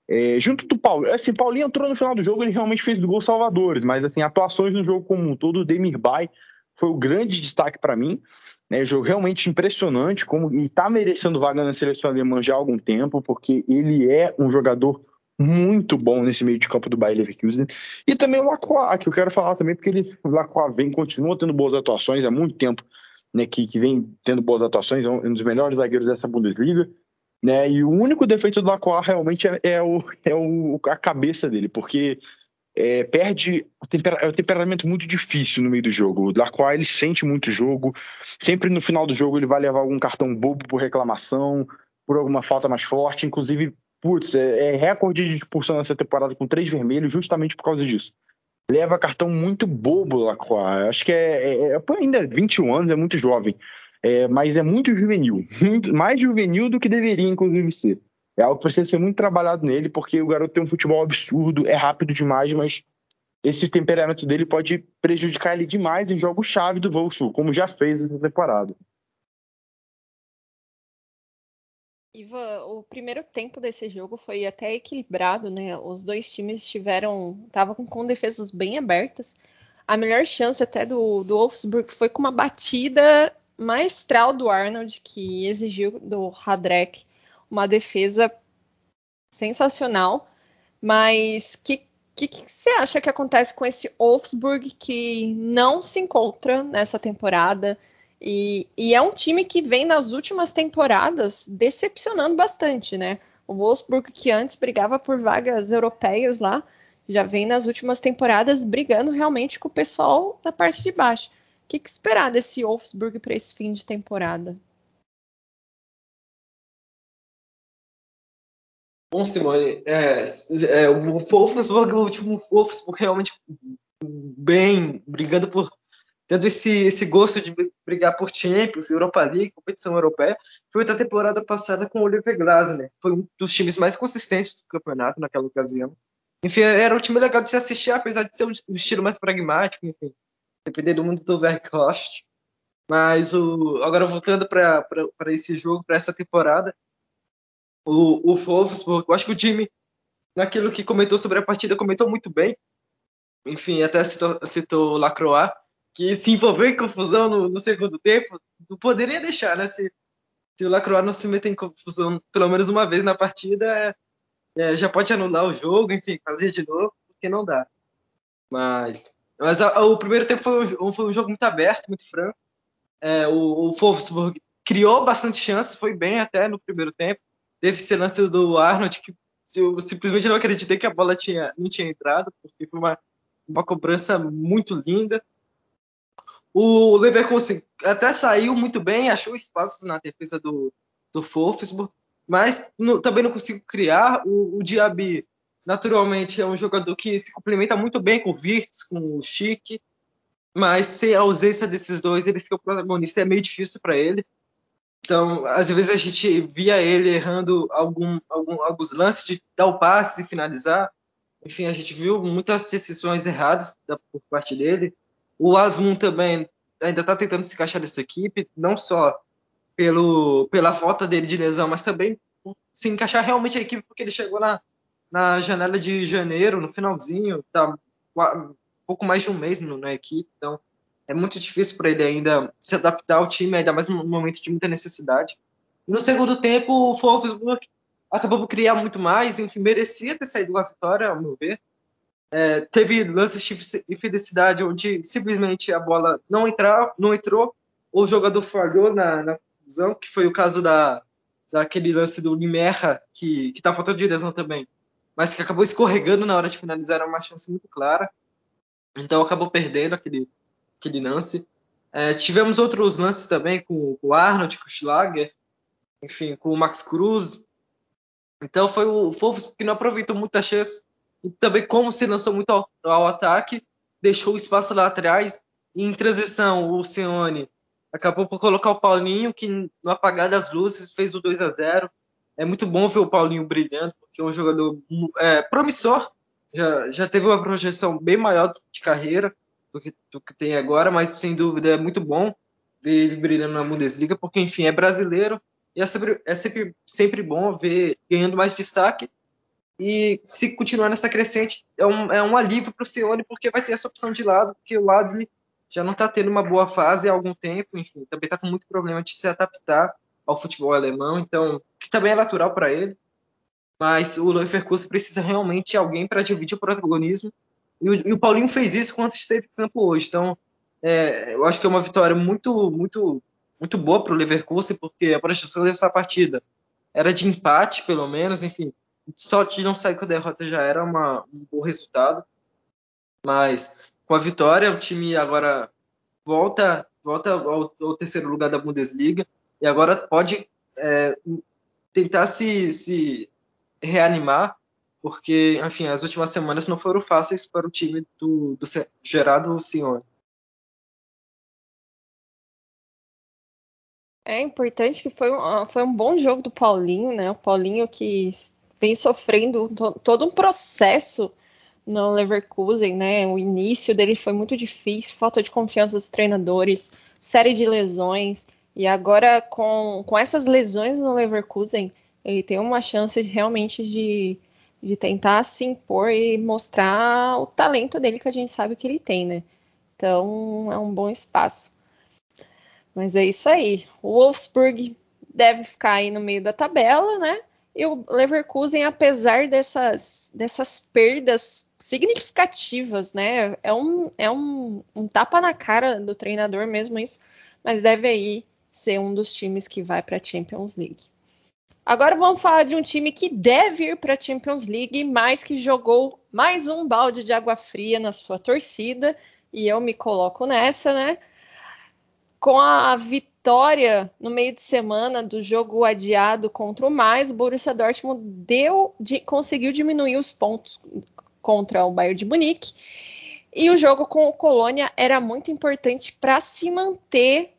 É, junto do Paulo, assim, Paulinho entrou no final do jogo, ele realmente fez do gol salvadores, mas assim, atuações no jogo como um todo, o Demirbay foi o grande destaque para mim. Né, jogo realmente impressionante como e está merecendo vaga na seleção alemã já há algum tempo, porque ele é um jogador muito bom nesse meio de campo do Bayer Leverkusen. E também o Lacroix, que eu quero falar também, porque ele, o Lacroix vem, continua tendo boas atuações há muito tempo, né, que, que vem tendo boas atuações, é um dos melhores zagueiros dessa Bundesliga. Né, e o único defeito do Lacroix realmente é, é, o, é o, a cabeça dele, porque é, perde o tempera, é temperamento muito difícil no meio do jogo. O Lacroix ele sente muito o jogo. Sempre no final do jogo ele vai levar algum cartão bobo por reclamação, por alguma falta mais forte. Inclusive, putz, é, é recorde de expulsão nessa temporada com três vermelhos justamente por causa disso. Leva cartão muito bobo, Lacroix. Acho que é, é, é ainda 21 anos, é muito jovem. É, mas é muito juvenil. Muito, mais juvenil do que deveria, inclusive, ser. É algo que precisa ser muito trabalhado nele, porque o garoto tem um futebol absurdo, é rápido demais, mas esse temperamento dele pode prejudicar ele demais em jogos-chave do Wolfsburg, como já fez essa temporada. Iva, o primeiro tempo desse jogo foi até equilibrado, né? Os dois times tiveram, estavam com defesas bem abertas. A melhor chance até do, do Wolfsburg foi com uma batida maestral do Arnold, que exigiu do Hadrek uma defesa sensacional. Mas o que, que, que, você acha que acontece com esse Wolfsburg que não se encontra nessa temporada? E, e, é um time que vem nas últimas temporadas decepcionando bastante, né? O Wolfsburg, que antes brigava por vagas europeias lá, já vem nas últimas temporadas brigando realmente com o pessoal da parte de baixo. O que, que esperar desse Wolfsburg para esse fim de temporada? Bom, Simone, é, é, o Wolfsburg, o último Wolfsburg realmente bem, brigando por tendo esse, esse gosto de brigar por Champions, Europa League, competição europeia, foi da temporada passada com o Oliver Glasner. Foi um dos times mais consistentes do campeonato naquela ocasião. Enfim, era um time legal de se assistir, apesar de ser um estilo mais pragmático, enfim, depender do mundo do Verkost. Mas o, agora voltando para esse jogo, para essa temporada, o, o Wolfsburg, eu acho que o time, naquilo que comentou sobre a partida, comentou muito bem. Enfim, até citou, citou Lacroix, que se envolveu em confusão no, no, segundo tempo, não poderia deixar, né? Se, se o Lacroix não se meter em confusão pelo menos uma vez na partida, é, é, já pode anular o jogo, enfim, fazer de novo, porque não dá. Mas, mas a, a, o primeiro tempo foi um, foi um jogo muito aberto, muito franco. É, o, o Wolfsburg criou bastante chances, foi bem até no primeiro tempo. Teve esse lance do Arnold que eu simplesmente não acreditei que a bola tinha, não tinha entrado, porque foi uma, uma cobrança muito linda. O Leverkusen até saiu muito bem, achou espaços na defesa do, do Wolfsburg, mas no, também não conseguiu criar. O, o Diaby, naturalmente, é um jogador que se complementa muito bem com o Virtus, com o Chique, mas sem a ausência desses dois, ele o protagonista é meio difícil para ele. Então, às vezes a gente via ele errando algum, algum, alguns lances de dar o passe e finalizar. Enfim, a gente viu muitas decisões erradas da, por parte dele. O Asmun também ainda está tentando se encaixar nessa equipe, não só pelo, pela falta dele de lesão, mas também se encaixar realmente a equipe, porque ele chegou na, na janela de janeiro, no finalzinho, tá um pouco mais de um mês na equipe, então é muito difícil para ele ainda se adaptar ao time, ainda mais num momento de muita necessidade. E no segundo tempo, o Wolfsburg acabou por criar muito mais, enfim, merecia ter saído com a vitória, ao meu ver. É, teve lances de infelicidade onde simplesmente a bola não, entrar, não entrou, ou o jogador falhou na, na conclusão, que foi o caso da, daquele lance do Limerra, que, que tá faltando de lesão também, mas que acabou escorregando na hora de finalizar, era uma chance muito clara. Então acabou perdendo aquele, aquele lance. É, tivemos outros lances também com, o Arnold, com o Schlager, enfim, com o Max Cruz. Então foi o Fofos que não aproveitou muita chance e também como se lançou muito ao, ao ataque, deixou o espaço lá atrás. E em transição, o Cione acabou por colocar o Paulinho, que no apagar das luzes fez o 2 a 0 É muito bom ver o Paulinho brilhando, porque é um jogador é, promissor. Já, já teve uma projeção bem maior de carreira do que, do que tem agora, mas sem dúvida é muito bom ver ele brilhando na Bundesliga, porque enfim é brasileiro e é sempre, é sempre, sempre bom ver ganhando mais destaque e se continuar nessa crescente, é um, é um alívio para o Sione, porque vai ter essa opção de lado, porque o Ladley já não está tendo uma boa fase há algum tempo, enfim, também está com muito problema de se adaptar ao futebol alemão, então, que também é natural para ele. Mas o Leverkusen precisa realmente de alguém para dividir o protagonismo, e o, e o, Paulinho fez isso quando esteve no campo hoje. Então, é, eu acho que é uma vitória muito, muito, muito boa para o Leverkusen, porque a projeção dessa partida era de empate, pelo menos, enfim, só de não sair com a derrota já era uma, um bom resultado. Mas com a vitória, o time agora volta, volta ao, ao terceiro lugar da Bundesliga e agora pode é, tentar se, se reanimar, porque, enfim, as últimas semanas não foram fáceis para o time do, do Gerardo Senhor. É importante que foi um, foi um bom jogo do Paulinho, né? O Paulinho que vem sofrendo todo um processo no Leverkusen, né? O início dele foi muito difícil, falta de confiança dos treinadores, série de lesões, e agora com, com essas lesões no Leverkusen, ele tem uma chance de, realmente de, de tentar se impor e mostrar o talento dele que a gente sabe que ele tem, né? Então é um bom espaço. Mas é isso aí. O Wolfsburg deve ficar aí no meio da tabela, né? E o Leverkusen, apesar dessas, dessas perdas significativas, né? É, um, é um, um tapa na cara do treinador mesmo isso, mas deve aí ser um dos times que vai para a Champions League. Agora vamos falar de um time que deve ir para a Champions League, mas que jogou mais um balde de água fria na sua torcida, e eu me coloco nessa, né? Com a vitória no meio de semana do jogo adiado contra o Mais, o Borussia Dortmund deu, de, conseguiu diminuir os pontos contra o Bayern de Munique. E o jogo com o Colônia era muito importante para se manter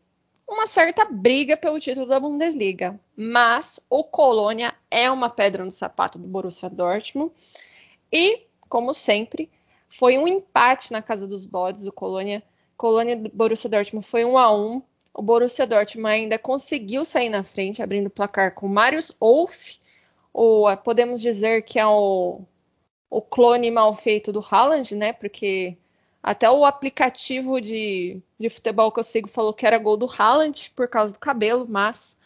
uma certa briga pelo título da Bundesliga. Mas o Colônia é uma pedra no sapato do Borussia Dortmund. E, como sempre, foi um empate na casa dos bodes. O Colônia, Colônia do Borussia Dortmund foi um a um o Borussia Dortmund ainda conseguiu sair na frente, abrindo o placar com Marius Wolff, ou podemos dizer que é o, o clone mal feito do Haaland, né? Porque até o aplicativo de, de futebol que eu sigo falou que era gol do Haaland por causa do cabelo, mas,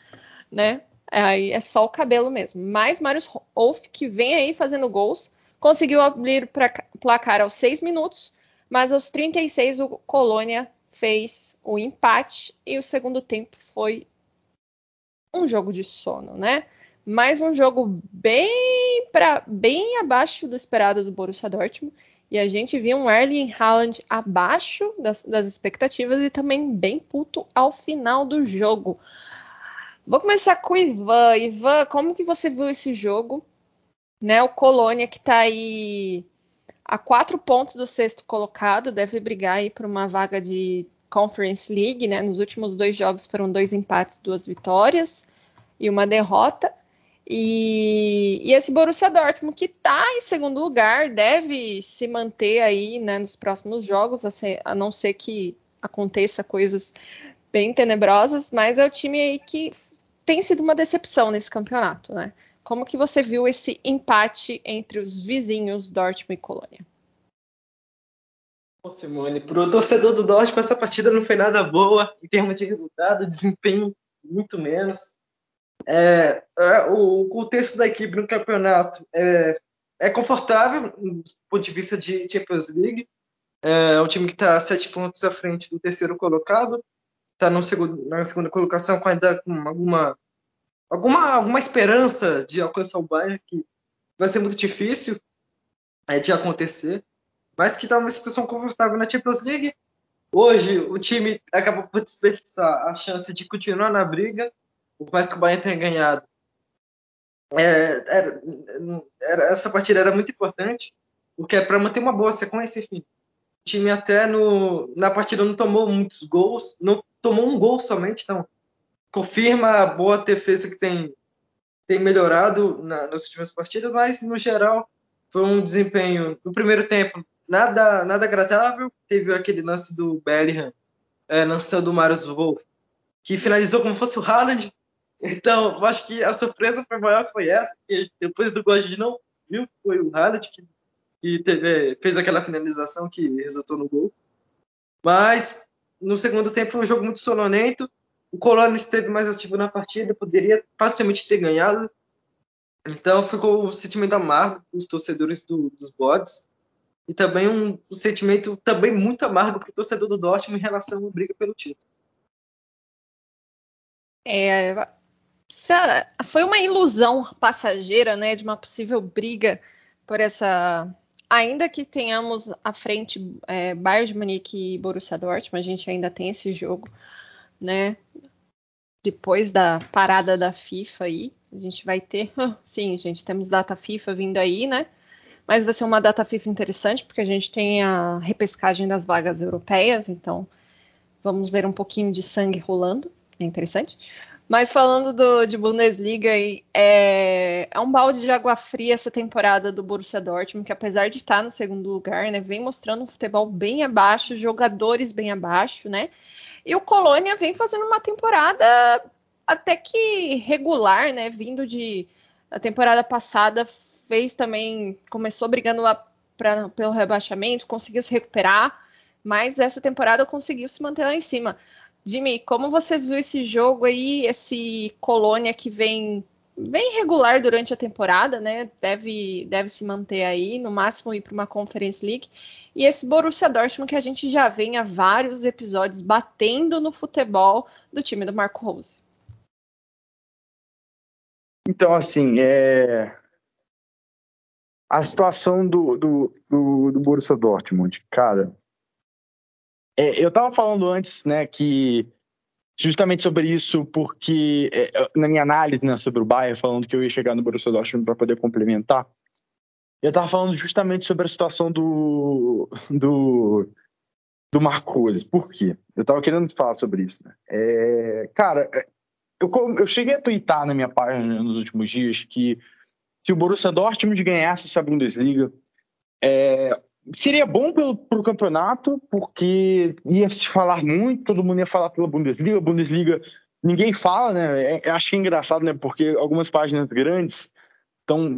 né? Aí é só o cabelo mesmo. Mas Marius Wolff, que vem aí fazendo gols, conseguiu abrir o placar aos 6 minutos, mas aos 36 o Colônia fez o empate e o segundo tempo foi um jogo de sono, né? Mais um jogo bem para bem abaixo do esperado do Borussia Dortmund e a gente viu um Erling Haaland abaixo das, das expectativas e também bem puto ao final do jogo. Vou começar com o Ivan. Ivan, como que você viu esse jogo? Né, o Colônia que está aí a quatro pontos do sexto colocado, deve brigar aí por uma vaga de Conference League, né? Nos últimos dois jogos foram dois empates, duas vitórias e uma derrota. E, e esse Borussia Dortmund, que está em segundo lugar, deve se manter aí né, nos próximos jogos, a, ser, a não ser que aconteça coisas bem tenebrosas, mas é o time aí que tem sido uma decepção nesse campeonato, né? Como que você viu esse empate entre os vizinhos Dortmund e Colônia? Simone, para o torcedor do Dortmund essa partida não foi nada boa em termos de resultado, desempenho muito menos. É, é, o contexto da equipe no campeonato é, é confortável do ponto de vista de Champions League. É um time que está sete pontos à frente do terceiro colocado, está na segunda colocação com ainda alguma, alguma, alguma esperança de alcançar o Bayern, que vai ser muito difícil é, de acontecer, mas que está numa situação confortável na Champions League. Hoje o time acabou por desperdiçar a chance de continuar na briga por mais que o Bayern tenha ganhado. É, era, era, essa partida era muito importante, porque é para manter uma boa sequência, enfim. O time até no, na partida não tomou muitos gols, não tomou um gol somente, então confirma a boa defesa que tem, tem melhorado na, nas últimas partidas, mas no geral foi um desempenho no primeiro tempo nada nada agradável. Teve aquele lance do Bellingham é, lançando o Marius Wolff, que finalizou como fosse o Haaland, então, acho que a surpresa foi maior foi essa, depois do gol a gente não viu, foi o Haaland que, que teve, fez aquela finalização que resultou no gol. Mas no segundo tempo foi um jogo muito sonolento. O Colônia esteve mais ativo na partida, poderia facilmente ter ganhado. Então ficou um sentimento amargo para os torcedores do, dos bodes e também um, um, sentimento também muito amargo para o torcedor do Dortmund em relação à briga pelo título. É, foi uma ilusão passageira, né, de uma possível briga por essa. Ainda que tenhamos à frente é, Bayern de Munique e Borussia Dortmund, a gente ainda tem esse jogo, né? Depois da parada da FIFA aí, a gente vai ter, sim, gente, temos data FIFA vindo aí, né? Mas vai ser uma data FIFA interessante porque a gente tem a repescagem das vagas europeias, então vamos ver um pouquinho de sangue rolando, é interessante. Mas falando do, de Bundesliga, é, é, um balde de água fria essa temporada do Borussia Dortmund, que apesar de estar no segundo lugar, né, vem mostrando um futebol bem abaixo, jogadores bem abaixo, né? E o Colônia vem fazendo uma temporada até que regular, né? Vindo de a temporada passada, fez também, começou brigando a, pra, pelo rebaixamento, conseguiu se recuperar, mas essa temporada conseguiu se manter lá em cima. Jimmy, como você viu esse jogo aí, esse Colônia que vem bem regular durante a temporada, né? Deve, deve se manter aí, no máximo ir para uma Conference League. E esse Borussia Dortmund que a gente já vem há vários episódios batendo no futebol do time do Marco Rose. Então, assim, é... a situação do, do, do, do Borussia Dortmund, cara, eu estava falando antes, né, que justamente sobre isso, porque é, na minha análise né, sobre o Bayern, falando que eu ia chegar no Borussia Dortmund para poder complementar, eu estava falando justamente sobre a situação do do, do Marcose. Por quê? Eu estava querendo falar sobre isso. Né? É, cara, é, eu, eu cheguei a twittar na minha página nos últimos dias que se o Borussia Dortmund ganhasse essa Bundesliga, é, seria bom para o campeonato, porque ia se falar muito, todo mundo ia falar pela Bundesliga. Bundesliga ninguém fala, né? É, acho que é engraçado, né? Porque algumas páginas grandes tão,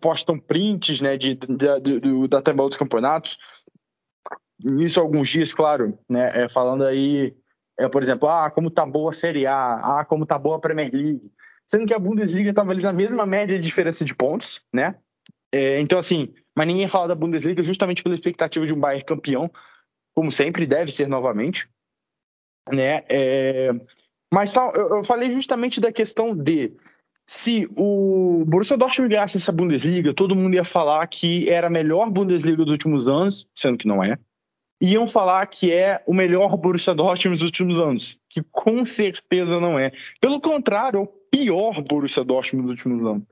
postam prints né, de, de, de, da tabela dos campeonatos. Isso alguns dias, claro, né? É, falando aí, é, por exemplo, ah, como tá boa a Série A, ah, como tá boa a Premier League. Sendo que a Bundesliga estava ali na mesma média de diferença de pontos, né? É, então, assim, mas ninguém fala da Bundesliga justamente pela expectativa de um Bayern campeão, como sempre, deve ser novamente. né? É... Mas eu falei justamente da questão de se o Borussia Dortmund ganhasse essa Bundesliga, todo mundo ia falar que era a melhor Bundesliga dos últimos anos, sendo que não é. Iam falar que é o melhor Borussia Dortmund dos últimos anos, que com certeza não é. Pelo contrário, é o pior Borussia Dortmund dos últimos anos.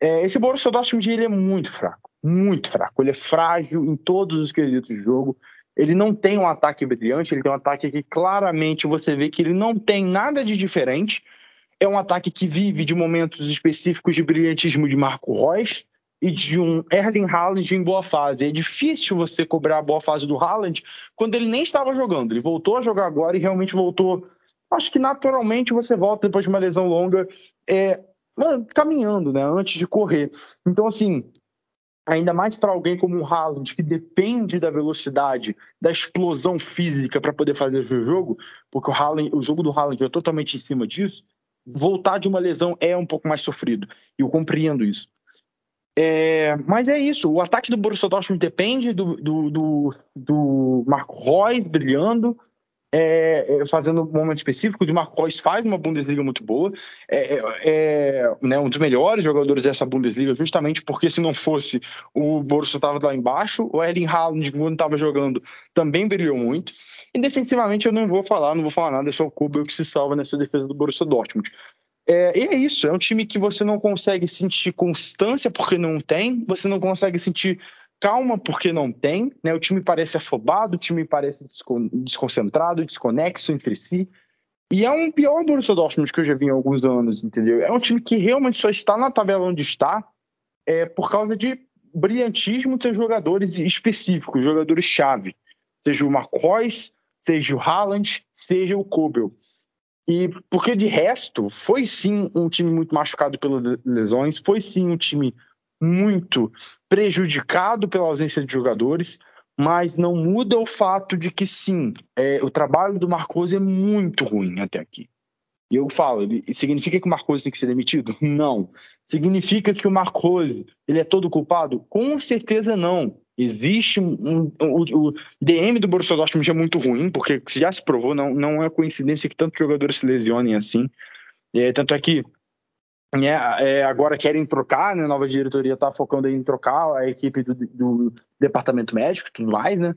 É, esse Borussia Dortmund ele é muito fraco, muito fraco. Ele é frágil em todos os quesitos de jogo. Ele não tem um ataque brilhante, ele tem um ataque que claramente você vê que ele não tem nada de diferente. É um ataque que vive de momentos específicos de brilhantismo de Marco Reus e de um Erling Haaland em boa fase. É difícil você cobrar a boa fase do Haaland quando ele nem estava jogando. Ele voltou a jogar agora e realmente voltou. Acho que naturalmente você volta depois de uma lesão longa. É, caminhando, né, antes de correr. Então, assim, ainda mais para alguém como o Haaland, que depende da velocidade, da explosão física para poder fazer o jogo, porque o, Haaland, o jogo do Haaland é totalmente em cima disso, voltar de uma lesão é um pouco mais sofrido. E eu compreendo isso. É, mas é isso, o ataque do Borussia Dortmund depende do, do, do, do Marco Reus brilhando, é, é, fazendo um momento específico, o Marco Reus faz uma Bundesliga muito boa, é, é, é, né, um dos melhores jogadores dessa Bundesliga, justamente porque se não fosse, o Borussia estava lá embaixo, o Erling Haaland, quando estava jogando, também brilhou muito, e defensivamente eu não vou falar, não vou falar nada, é só o Kubel que se salva nessa defesa do Borussia Dortmund. É, e é isso, é um time que você não consegue sentir constância porque não tem, você não consegue sentir calma porque não tem, né? O time parece afobado, o time parece desconcentrado, desconexo entre si. E é um pior Borussia Dortmund que eu já vi em alguns anos, entendeu? É um time que realmente só está na tabela onde está é, por causa de brilhantismo de jogadores específicos, jogadores-chave. Seja o McCoy, seja o Haaland, seja o Kobel. E porque de resto, foi sim um time muito machucado pelas lesões, foi sim um time muito prejudicado pela ausência de jogadores, mas não muda o fato de que sim, é, o trabalho do Marcos é muito ruim até aqui. E eu falo, ele, significa que o Marcos tem que ser demitido? Não. Significa que o Marcos ele é todo culpado? Com certeza não. Existe um, um, o, o, DM do Borussia Dortmund é muito ruim, porque já se provou, não, não é coincidência que tantos jogadores se lesionem assim. É, tanto é que é, é, agora querem trocar, né? A nova diretoria está focando em trocar a equipe do, do, departamento médico e tudo mais, né?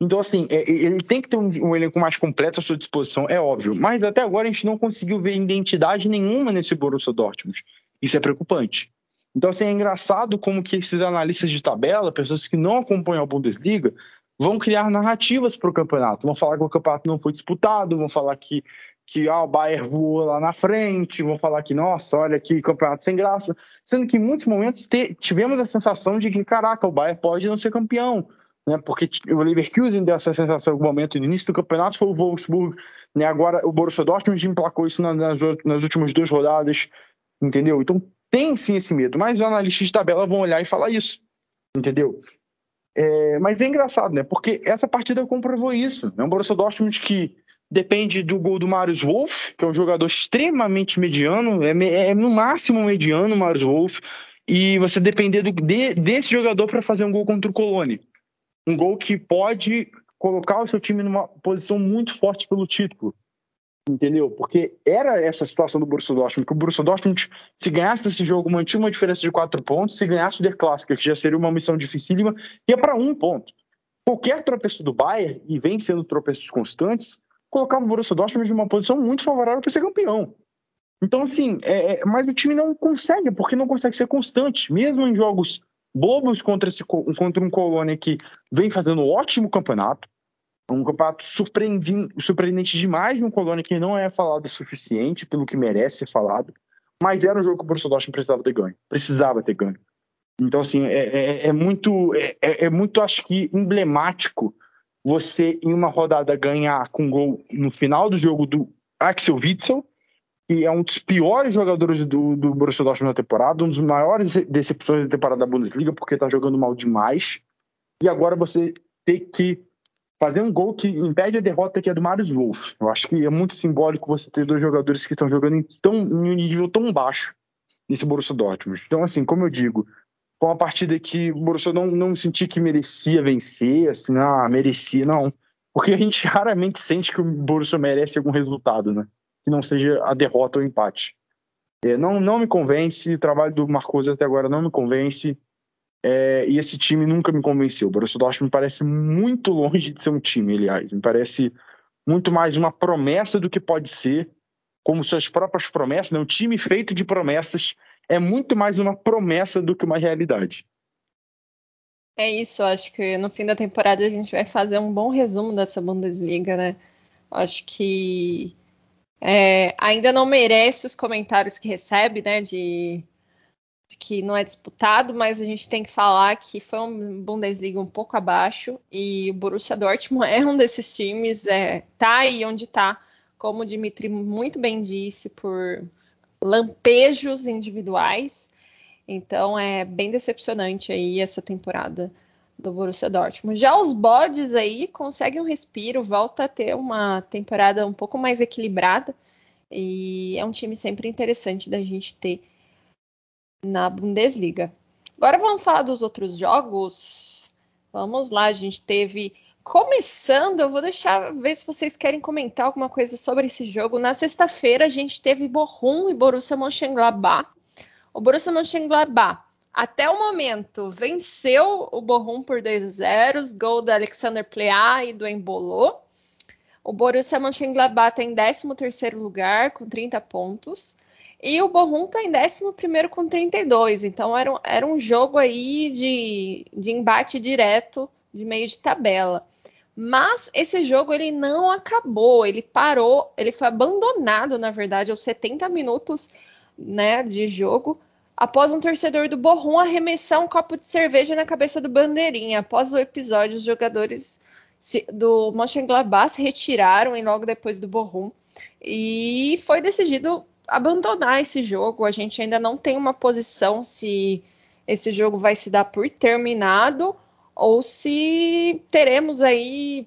Então, assim, é, ele tem que ter um, um, elenco mais completo à sua disposição, é óbvio. Mas até agora a gente não conseguiu ver identidade nenhuma nesse Borussia Dortmund. Isso é preocupante. Então, assim, é engraçado como que esses analistas de tabela, pessoas que não acompanham a Bundesliga, vão criar narrativas para o campeonato. Vão falar que o campeonato não foi disputado, vão falar que que ah, o Bayern voou lá na frente, vão falar que, nossa, olha que campeonato sem graça. Sendo que em muitos momentos te, tivemos a sensação de que, caraca, o Bayern pode não ser campeão. Né, porque o Leverkusen deu essa sensação em algum momento no início do campeonato, foi o Wolfsburg, né, agora o Borussia Dortmund emplacou isso nas, nas últimas duas rodadas, entendeu? Então tem sim esse medo, mas os analistas de tabela vão olhar e falar isso, entendeu? É, mas é engraçado, né? Porque essa partida comprovou isso. É um Borussia Dortmund que depende do gol do Marius Wolff, que é um jogador extremamente mediano, é, é no máximo mediano o Marius Wolff, e você depender do, de, desse jogador para fazer um gol contra o Colônia. Um gol que pode colocar o seu time numa posição muito forte pelo título. Entendeu? Porque era essa situação do Borussia Dortmund, que o Borussia Dortmund, se ganhasse esse jogo, mantinha uma diferença de quatro pontos, se ganhasse o Der Clássico, que já seria uma missão dificílima, ia para um ponto. Qualquer tropeço do Bayern, e vem sendo tropeços constantes, colocava o Borussia Dortmund numa posição muito favorável para ser campeão. Então, assim, é, é, mas o time não consegue, porque não consegue ser constante, mesmo em jogos bobos contra, esse, contra um Colônia que vem fazendo um ótimo campeonato, um campeonato surpreendente demais num Colônia que não é falado o suficiente pelo que merece ser falado, mas era um jogo que o Borussia Dortmund precisava ter ganho, precisava ter ganho. Então, assim, é, é, é muito, é, é, é muito, acho que, emblemático você, em uma rodada, ganhar com gol no final do jogo do Axel Witzel, que é um dos piores jogadores do, do Borussia Dortmund na temporada, um dos maiores decepções da temporada da Bundesliga, porque tá jogando mal demais. E agora você ter que fazer um gol que impede a derrota que é do Marius Wolff. Eu acho que é muito simbólico você ter dois jogadores que estão jogando em, tão, em um nível tão baixo nesse Borussia Dortmund. Então, assim, como eu digo, foi uma partida que o Borussia não, não senti que merecia vencer, assim, ah, merecia, não. Porque a gente raramente sente que o Borussia merece algum resultado, né? Que não seja a derrota ou empate. É, não, não me convence, o trabalho do Marcos até agora não me convence. É, e esse time nunca me convenceu. O Borussia Dortmund me parece muito longe de ser um time, aliás. Me parece muito mais uma promessa do que pode ser, como suas próprias promessas. Né? Um time feito de promessas é muito mais uma promessa do que uma realidade. É isso, acho que no fim da temporada a gente vai fazer um bom resumo dessa Bundesliga, né? Acho que é, ainda não merece os comentários que recebe, né? De, de, que não é disputado, mas a gente tem que falar que foi um Bundesliga um pouco abaixo e o Borussia Dortmund é um desses times, é, tá aí onde tá, como o Dimitri muito bem disse, por lampejos individuais. Então é bem decepcionante aí essa temporada do Borussia Dortmund. Já os bodes aí conseguem um respiro, volta a ter uma temporada um pouco mais equilibrada e é um time sempre interessante da gente ter na Bundesliga. Agora vamos falar dos outros jogos. Vamos lá, a gente teve começando, eu vou deixar ver se vocês querem comentar alguma coisa sobre esse jogo. Na sexta-feira a gente teve Bochum e Borussia Mönchengladbach. O Borussia Mönchengladbach, até o momento, venceu o Bochum por 2 a 0, gol do Alexander Plea e do Embolo. O Borussia Mönchengladbach está em 13º lugar com 30 pontos. E o Bochum está em 11º com 32. Então era era um jogo aí de, de embate direto de meio de tabela. Mas esse jogo ele não acabou, ele parou, ele foi abandonado, na verdade, aos 70 minutos né, de jogo, após um torcedor do Borrom arremessar um copo de cerveja na cabeça do Bandeirinha. Após o episódio, os jogadores do Mönchengladbach se retiraram e logo depois do Borrom. E foi decidido abandonar esse jogo. A gente ainda não tem uma posição se esse jogo vai se dar por terminado ou se teremos aí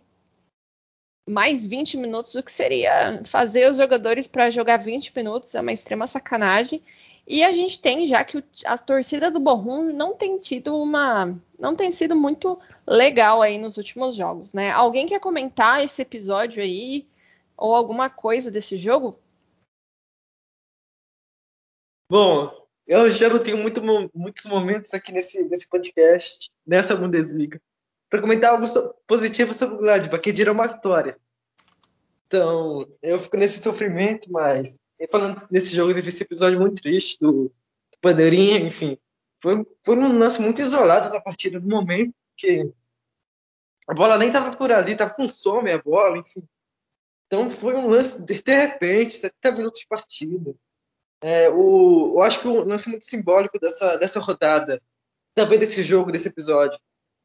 mais 20 minutos, o que seria fazer os jogadores para jogar 20 minutos é uma extrema sacanagem. E a gente tem já que a torcida do Borrom não tem tido uma. não tem sido muito legal aí nos últimos jogos, né? Alguém quer comentar esse episódio aí ou alguma coisa desse jogo? Bom, eu já não tenho muito, muitos momentos aqui nesse, nesse podcast, nessa Bundesliga para comentar algo positivo sobre o Gladbach, que dirá uma vitória. Então, eu fico nesse sofrimento, mas falando nesse jogo, teve esse episódio muito triste do, do Bandeirinha, enfim. Foi, foi um lance muito isolado da partida no momento, que a bola nem estava por ali, estava com some a bola, enfim. Então foi um lance de, de repente, 70 minutos de partida. É, o, eu acho que o lance muito simbólico dessa, dessa rodada, também desse jogo, desse episódio,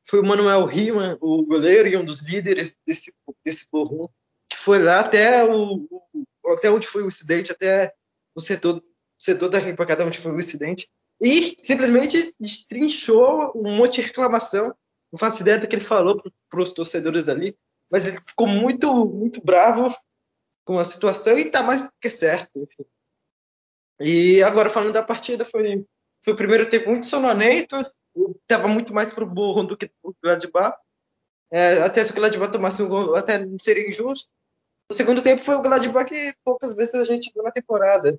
foi o Manuel Riemann, o goleiro e um dos líderes desse, desse Borrom, que foi lá até, o, até onde foi o incidente, até o setor, setor da arquibancada onde foi o incidente, e simplesmente destrinchou um monte de reclamação. Não faço ideia do que ele falou para os torcedores ali, mas ele ficou muito, muito bravo com a situação e está mais que certo. Enfim. E agora, falando da partida, foi, foi o primeiro tempo muito sonolento, estava muito mais pro burro do que pro Gladbach. É, até se o Gladbach tomasse um gol, até não seria injusto. O segundo tempo foi o Gladbach que poucas vezes a gente viu na temporada.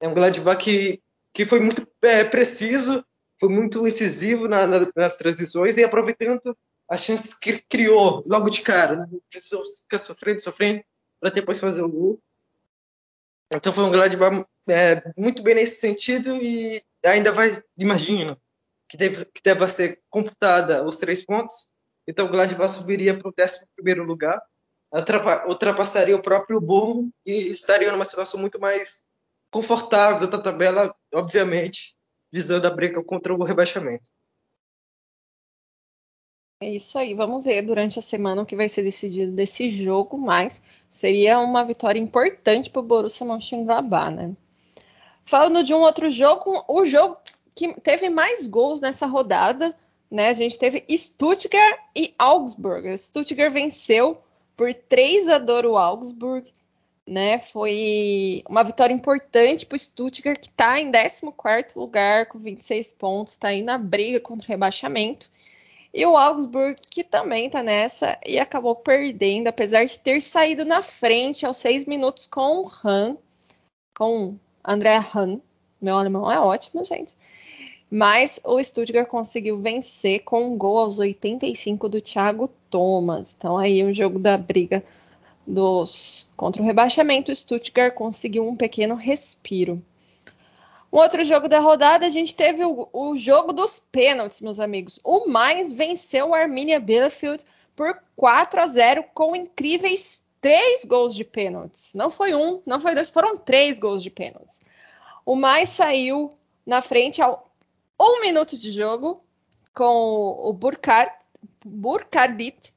É um Gladbach que, que foi muito é, preciso, foi muito incisivo na, na, nas transições e aproveitando as chances que criou logo de cara. Né? Precisou ficar sofrendo, sofrendo, para depois fazer o gol. Então foi um Gladbach é, muito bem nesse sentido e ainda vai, imagina, que deve, que deve ser computada os três pontos. Então o Gladbach subiria para o 11 lugar, ultrapassaria o próprio Burro e estaria numa situação muito mais confortável da tabela, obviamente, visando a briga contra o rebaixamento. É isso aí, vamos ver durante a semana o que vai ser decidido desse jogo, mas seria uma vitória importante para o Borussia Mönchengladbach, né? Falando de um outro jogo, o jogo que teve mais gols nessa rodada, né? A gente teve Stuttgart e Augsburg. Stuttgart venceu por 3 a 2 o Augsburg, né? Foi uma vitória importante para o Stuttgart, que está em 14 lugar com 26 pontos, está aí na briga contra o rebaixamento. E o Augsburg, que também tá nessa e acabou perdendo, apesar de ter saído na frente aos seis minutos com o Han, com André Han. Meu alemão é ótimo, gente. Mas o Stuttgart conseguiu vencer com um gol aos 85 do Thiago Thomas. Então aí o jogo da briga dos contra o rebaixamento, o Stuttgart conseguiu um pequeno respiro. Um outro jogo da rodada, a gente teve o, o jogo dos pênaltis, meus amigos. O Mainz venceu o Arminia Bielefeld por 4 a 0 com incríveis três gols de pênaltis. Não foi um, não foi dois, foram três gols de pênaltis. O Mainz saiu na frente ao um minuto de jogo com o Burkhardt, Burkhardt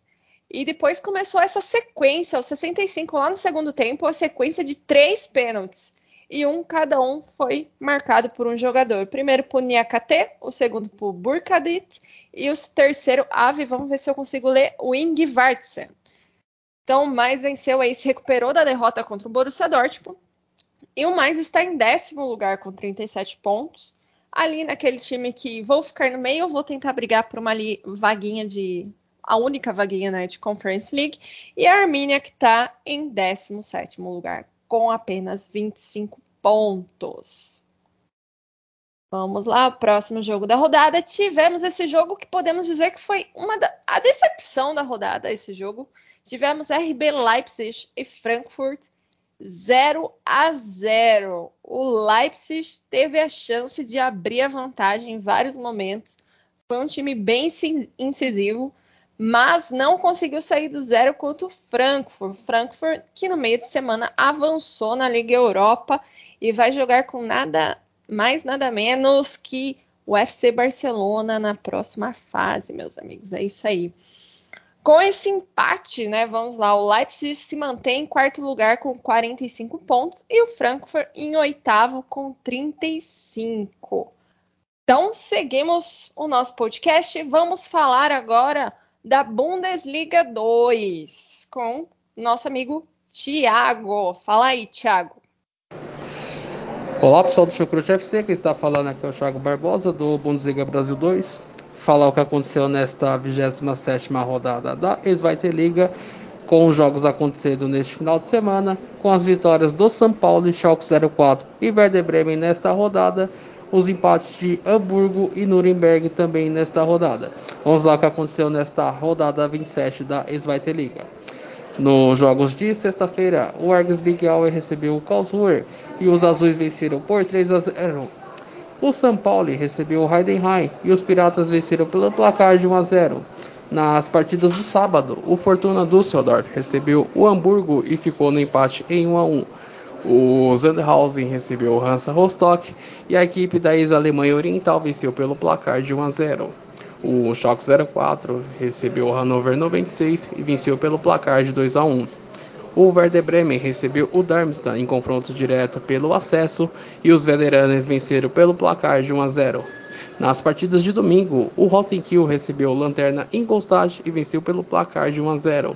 e depois começou essa sequência, os 65 lá no segundo tempo, a sequência de três pênaltis. E um, cada um, foi marcado por um jogador. Primeiro por Niakate, o segundo por Burkadit e o terceiro, Ave, vamos ver se eu consigo ler, o Ingvartsen. Então, o Mais venceu aí, se recuperou da derrota contra o Borussia Dortmund. E o Mais está em décimo lugar com 37 pontos. Ali naquele time que vou ficar no meio, vou tentar brigar por uma vaguinha de a única vaguinha né, de Conference League, e a Armínia que está em 17 lugar, com apenas 25 pontos. Vamos lá, próximo jogo da rodada. Tivemos esse jogo que podemos dizer que foi uma da, a decepção da rodada, esse jogo. Tivemos RB Leipzig e Frankfurt 0 a 0. O Leipzig teve a chance de abrir a vantagem em vários momentos. Foi um time bem incisivo, mas não conseguiu sair do zero contra o Frankfurt. Frankfurt, que no meio de semana avançou na Liga Europa e vai jogar com nada mais, nada menos que o FC Barcelona na próxima fase, meus amigos. É isso aí. Com esse empate, né, vamos lá, o Leipzig se mantém em quarto lugar com 45 pontos e o Frankfurt em oitavo com 35. Então, seguimos o nosso podcast. Vamos falar agora da Bundesliga 2 com nosso amigo Thiago. Fala aí, Thiago. Olá, pessoal do Chucrute FC, quem está falando aqui é o Thiago Barbosa do Bundesliga Brasil 2. Falar o que aconteceu nesta 27 rodada da Zweite Liga, com os jogos acontecendo neste final de semana, com as vitórias do São Paulo e Schalke 04 e Werder Bremen nesta rodada os empates de Hamburgo e Nuremberg também nesta rodada. Vamos lá o que aconteceu nesta rodada 27 da Zweite Liga. Nos jogos de sexta-feira, o Argus Big recebeu o Karlsruhe e os azuis venceram por 3 a 0. O São Paulo recebeu o Heidenheim e os Piratas venceram pelo placar de 1 a 0. Nas partidas do sábado, o Fortuna Düsseldorf recebeu o Hamburgo e ficou no empate em 1 a 1. O Sandhausen recebeu o Hansa Rostock e a equipe da ex-Alemanha Oriental venceu pelo placar de 1 a 0. O Schalke 04 recebeu o Hannover 96 e venceu pelo placar de 2 a 1. O Werder Bremen recebeu o Darmstadt em confronto direto pelo acesso e os veteranos venceram pelo placar de 1 a 0. Nas partidas de domingo, o Rosenkiel recebeu o Lanterna Ingolstadt e venceu pelo placar de 1 a 0.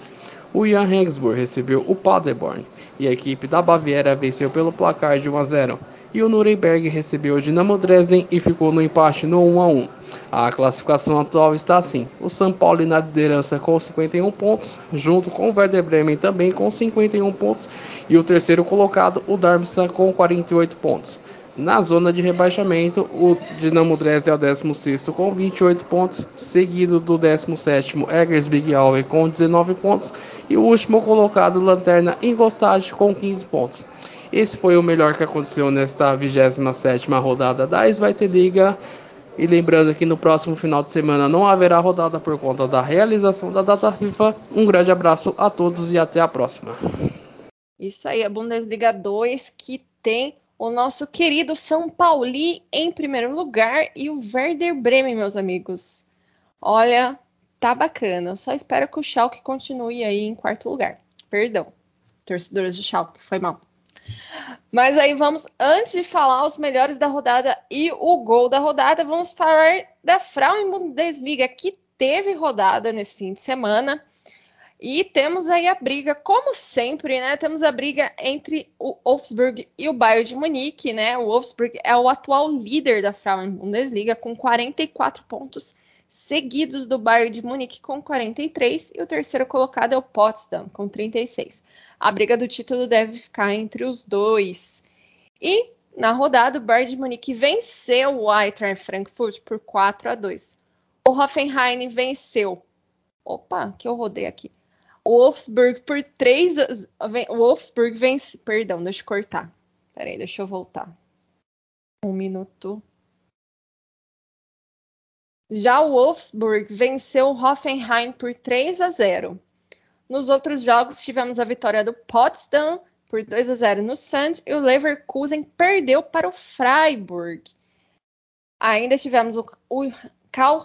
O Jan Regensburg recebeu o Paderborn e a equipe da Baviera venceu pelo placar de 1 a 0. E o Nuremberg recebeu o Dinamo Dresden e ficou no empate no 1 a 1. A classificação atual está assim: o São Paulo na liderança com 51 pontos, junto com o Werder Bremen também com 51 pontos, e o terceiro colocado, o Darmstadt, com 48 pontos. Na zona de rebaixamento, o Dinamo Dresden é o 16 com 28 pontos, seguido do 17 Eggers Alve com 19 pontos e o último colocado, Lanterna Ingolstadt, com 15 pontos. Esse foi o melhor que aconteceu nesta 27ª rodada da Sveite Liga. E lembrando que no próximo final de semana não haverá rodada por conta da realização da data FIFA. Um grande abraço a todos e até a próxima. Isso aí, a Bundesliga 2 que tem o nosso querido São Paulo em primeiro lugar e o Werder Bremen, meus amigos. Olha, tá bacana. Só espero que o Schalke continue aí em quarto lugar. Perdão, torcedores do Schalke, foi mal. Mas aí vamos, antes de falar os melhores da rodada e o gol da rodada, vamos falar da Frauen Bundesliga, que teve rodada nesse fim de semana. E temos aí a briga, como sempre, né? Temos a briga entre o Wolfsburg e o Bayern de Munique, né? O Wolfsburg é o atual líder da Frauen Bundesliga com 44 pontos seguidos do Bayern de Munique com 43 e o terceiro colocado é o Potsdam com 36. A briga do título deve ficar entre os dois. E na rodada, o Bayern de Munique venceu o Eintracht Frankfurt por 4 a 2. O Hoffenheim venceu. Opa, que eu rodei aqui. O Wolfsburg por 3 o Wolfsburg vence, perdão, deixa eu cortar. Peraí, deixa eu voltar. Um minuto. Já o Wolfsburg venceu o Hoffenheim por 3 a 0. Nos outros jogos tivemos a vitória do Potsdam por 2 a 0 no Sand e o Leverkusen perdeu para o Freiburg. Ainda tivemos o, o Karl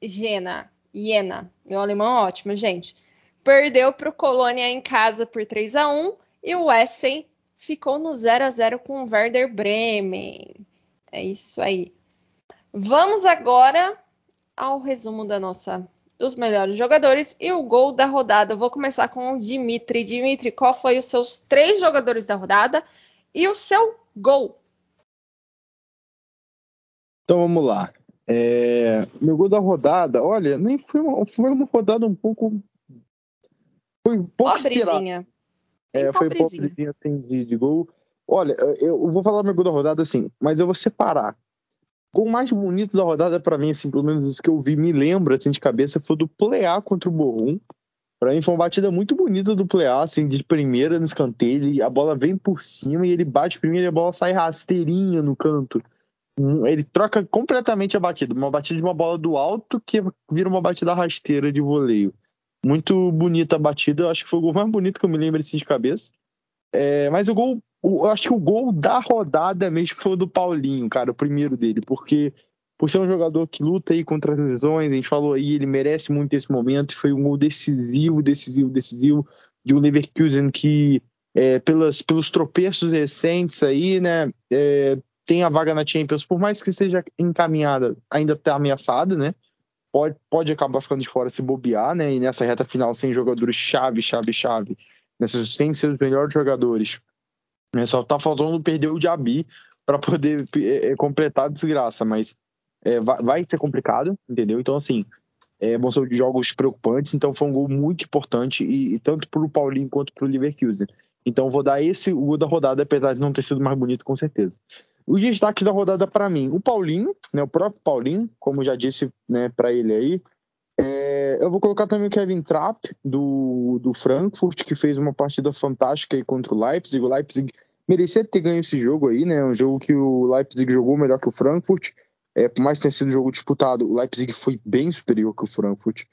Jena, Jena, meu alemão ótimo, gente. Perdeu para o Colônia em casa por 3 a 1 e o Essen ficou no 0 a 0 com o Werder Bremen. É isso aí. Vamos agora ao resumo da nossa dos melhores jogadores e o gol da rodada. Eu vou começar com o Dimitri. Dimitri, qual foi os seus três jogadores da rodada e o seu gol? Então vamos lá. É, meu gol da rodada, olha, nem foi uma, foi uma rodada um pouco. Foi um pouco pobrezinha. É, foi pobrezinha assim, de, de gol. Olha, eu vou falar meu gol da rodada assim, mas eu vou separar gol mais bonito da rodada para mim, assim, pelo menos os que eu vi, me lembra assim de cabeça, foi do Pleá contra o Borrom. Para mim foi uma batida muito bonita do Pleá, assim, de primeira no escanteio, a bola vem por cima e ele bate primeiro e a bola sai rasteirinha no canto. Hum, ele troca completamente a batida, uma batida de uma bola do alto que vira uma batida rasteira de voleio. Muito bonita a batida, eu acho que foi o gol mais bonito que eu me lembro assim de cabeça. É, mas o gol eu acho que o gol da rodada mesmo foi o do Paulinho, cara, o primeiro dele, porque por ser um jogador que luta aí contra as lesões, a gente falou aí, ele merece muito esse momento, foi um gol decisivo, decisivo, decisivo, de um Leverkusen que, é, pelas, pelos tropeços recentes aí, né, é, tem a vaga na Champions, por mais que esteja encaminhada, ainda está ameaçada, né, pode, pode acabar ficando de fora se bobear, né, e nessa reta final sem jogadores chave, chave, chave, nessas, sem ser os melhores jogadores, né? Só tá faltando perder o Diaby para poder é, completar a desgraça, mas é, vai, vai, ser complicado, entendeu? Então, assim, é, vão ser jogos preocupantes, então foi um gol muito importante, e, e tanto para o Paulinho quanto para o Leverkusen. Então, vou dar esse o da rodada, apesar de não ter sido mais bonito, com certeza. Os destaques da rodada para mim, o Paulinho, né, o próprio Paulinho, como já disse né, para ele aí, é, eu vou colocar também o Kevin Trapp, do, do Frankfurt, que fez uma partida fantástica aí contra o Leipzig. O Leipzig merecia ter ganho esse jogo aí, né? Um jogo que o Leipzig jogou melhor que o Frankfurt. É, por mais tenha sido um jogo disputado, o Leipzig foi bem superior que o Frankfurt.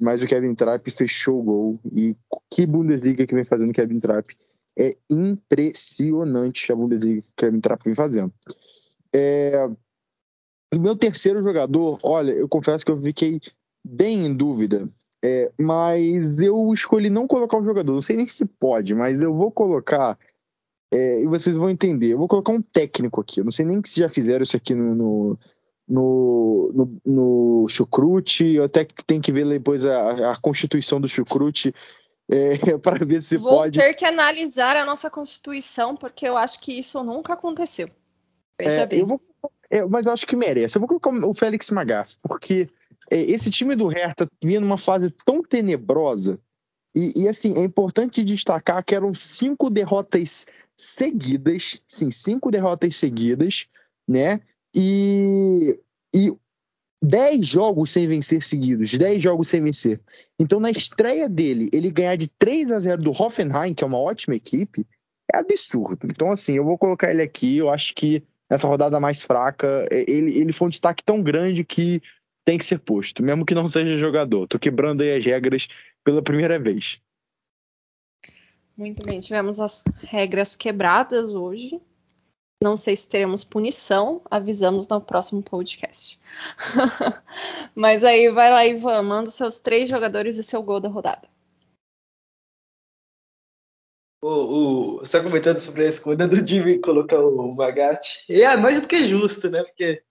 Mas o Kevin Trapp fechou o gol. E que Bundesliga que vem fazendo o Kevin Trapp. É impressionante a Bundesliga que o Kevin Trapp vem fazendo. É... O meu terceiro jogador, olha, eu confesso que eu fiquei bem em dúvida, é, mas eu escolhi não colocar um jogador. Não sei nem se pode, mas eu vou colocar. É, e vocês vão entender. Eu vou colocar um técnico aqui. Eu não sei nem se já fizeram isso aqui no, no, no, no, no Chucrute. Eu até tenho que ver depois a, a constituição do Chucrute. É, para ver se Vou pode. Vou ter que analisar a nossa Constituição, porque eu acho que isso nunca aconteceu. Veja é, bem. Eu vou, é, mas eu acho que merece. Eu vou colocar o Félix Magath, porque esse time do Hertha vinha numa fase tão tenebrosa. E, e, assim, é importante destacar que eram cinco derrotas seguidas, sim, cinco derrotas seguidas, né? E, e dez jogos sem vencer seguidos, dez jogos sem vencer. Então, na estreia dele, ele ganhar de 3 a 0 do Hoffenheim, que é uma ótima equipe, é absurdo. Então, assim, eu vou colocar ele aqui. Eu acho que nessa rodada mais fraca, é, ele, ele foi um destaque tão grande que tem que ser posto, mesmo que não seja jogador. Tô quebrando aí as regras pela primeira vez. Muito bem, tivemos as regras quebradas hoje. Não sei se teremos punição, avisamos no próximo podcast. Mas aí vai lá, Ivan, manda seus três jogadores e seu gol da rodada. O, o, só comentando sobre a escolha do Jimmy colocar o Magatti. E é mais do que justo, né? Porque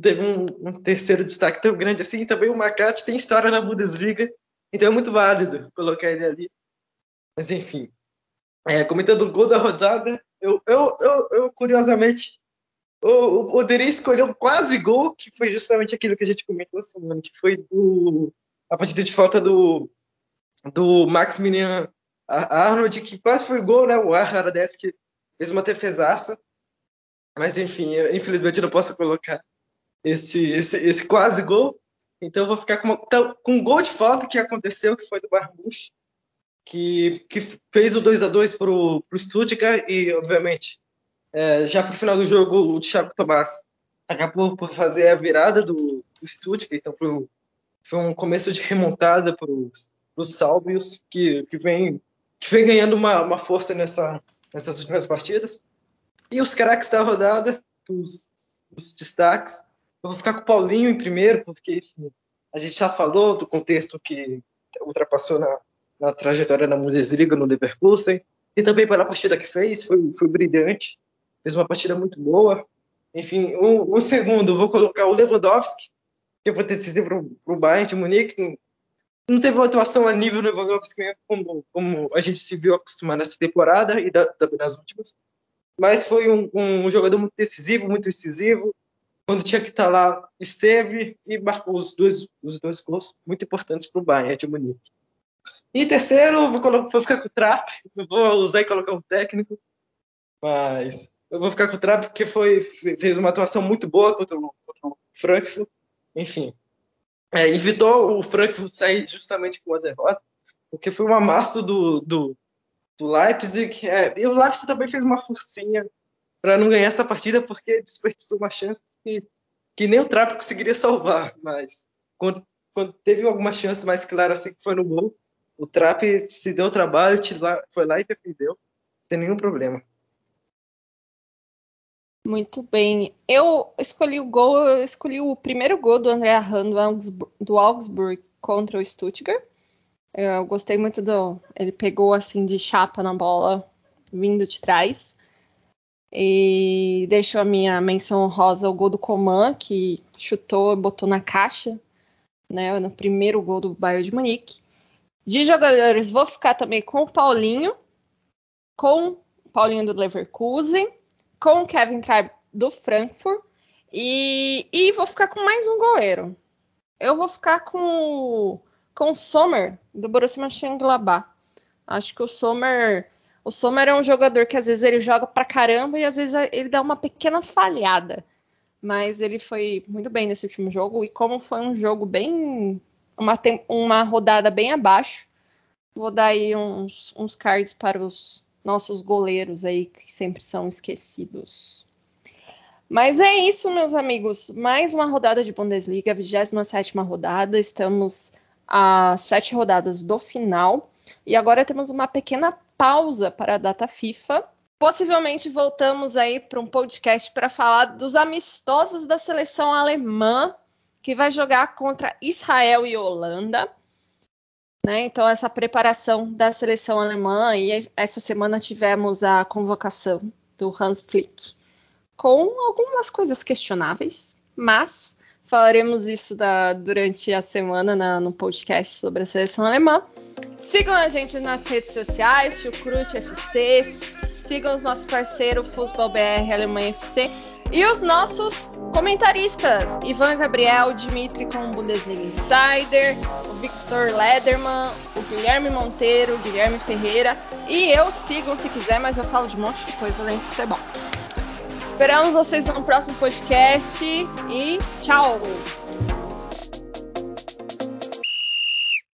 teve um, um, terceiro destaque tão grande assim. Também o Macate tem história na Bundesliga, então é muito válido colocar ele ali. Mas enfim, é, comentando o gol da rodada, eu, eu, eu, eu, curiosamente o, Deri escolheu quase gol, que foi justamente aquilo que a gente comentou semana, que foi do, a partida de falta do, do Maximilian Arnold, que quase foi gol, né? O Arrades que fez uma defesaça. Mas enfim, eu, infelizmente não posso colocar esse, esse, esse quase gol. Então eu vou ficar com, uma, então, com um gol de falta que aconteceu, que foi do Barbuch, que, que fez o 2 a 2 para o Stuttgart e, obviamente, é, já para o final do jogo, o Thiago Tomás acabou por fazer a virada do, do Stuttgart, então foi um, foi um começo de remontada para os Salvios, que, que, vem, que vem ganhando uma, uma força nessa, nessas últimas partidas. E os craques da rodada, os, os destaques, eu vou ficar com o Paulinho em primeiro, porque enfim, a gente já falou do contexto que ultrapassou na, na trajetória da Bundesliga no Leverkusen, e também pela partida que fez, foi, foi brilhante fez uma partida muito boa. Enfim, o, o segundo, vou colocar o Lewandowski, que foi decisivo para o Bayern de Munique. Não, teve uma atuação a nível Lewandowski como, como a gente se viu acostumado nessa temporada e da, também nas últimas, mas foi um, um, jogador muito decisivo, muito incisivo. Quando tinha que estar lá, esteve e marcou os dois, os dois gols muito importantes para o Bayern de Munique. E terceiro, vou, colocar, vou ficar com o Trap, vou usar e colocar um técnico, mas eu vou ficar com o Trapp porque foi, fez uma atuação muito boa contra o, contra o Frankfurt. Enfim, é, evitou o Frankfurt sair justamente com a derrota, porque foi um amasso do, do, do Leipzig. É, e o Leipzig também fez uma forcinha para não ganhar essa partida, porque desperdiçou uma chance que, que nem o Trapp conseguiria salvar. Mas quando, quando teve alguma chance mais clara assim que foi no gol, o Trapp se deu o trabalho, foi lá e defendeu, sem nenhum problema. Muito bem. Eu escolhi o gol, eu escolhi o primeiro gol do André Arran do Augsburg contra o Stuttgart. Eu gostei muito do. Ele pegou assim de chapa na bola, vindo de trás. E deixou a minha menção rosa o gol do Coman, que chutou e botou na caixa, né? No primeiro gol do Bayern de Munique. De jogadores, vou ficar também com o Paulinho, com o Paulinho do Leverkusen com o Kevin Trapp do Frankfurt e, e vou ficar com mais um goleiro. Eu vou ficar com, com o Sommer do Borussia Mönchengladbach. Acho que o Sommer o Sommer é um jogador que às vezes ele joga pra caramba e às vezes ele dá uma pequena falhada. Mas ele foi muito bem nesse último jogo. E como foi um jogo bem. Uma, uma rodada bem abaixo, vou dar aí uns, uns cards para os, nossos goleiros aí que sempre são esquecidos. Mas é isso, meus amigos. Mais uma rodada de Bundesliga, 27 rodada. Estamos a sete rodadas do final. E agora temos uma pequena pausa para a data FIFA. Possivelmente voltamos aí para um podcast para falar dos amistosos da seleção alemã, que vai jogar contra Israel e Holanda. Né? Então, essa preparação da seleção alemã, e essa semana tivemos a convocação do Hans Flick, com algumas coisas questionáveis, mas falaremos isso da, durante a semana na, no podcast sobre a seleção alemã. Sigam a gente nas redes sociais, Chucrute FC, sigam os nossos parceiros Futebol BR Alemanha FC e os nossos comentaristas: Ivan Gabriel, Dimitri com Bundesliga Insider, o Victor Lederman, o Guilherme Monteiro, o Guilherme Ferreira. E eu sigam se quiser, mas eu falo de um monte de coisa além de futebol. Esperamos vocês no próximo podcast e tchau!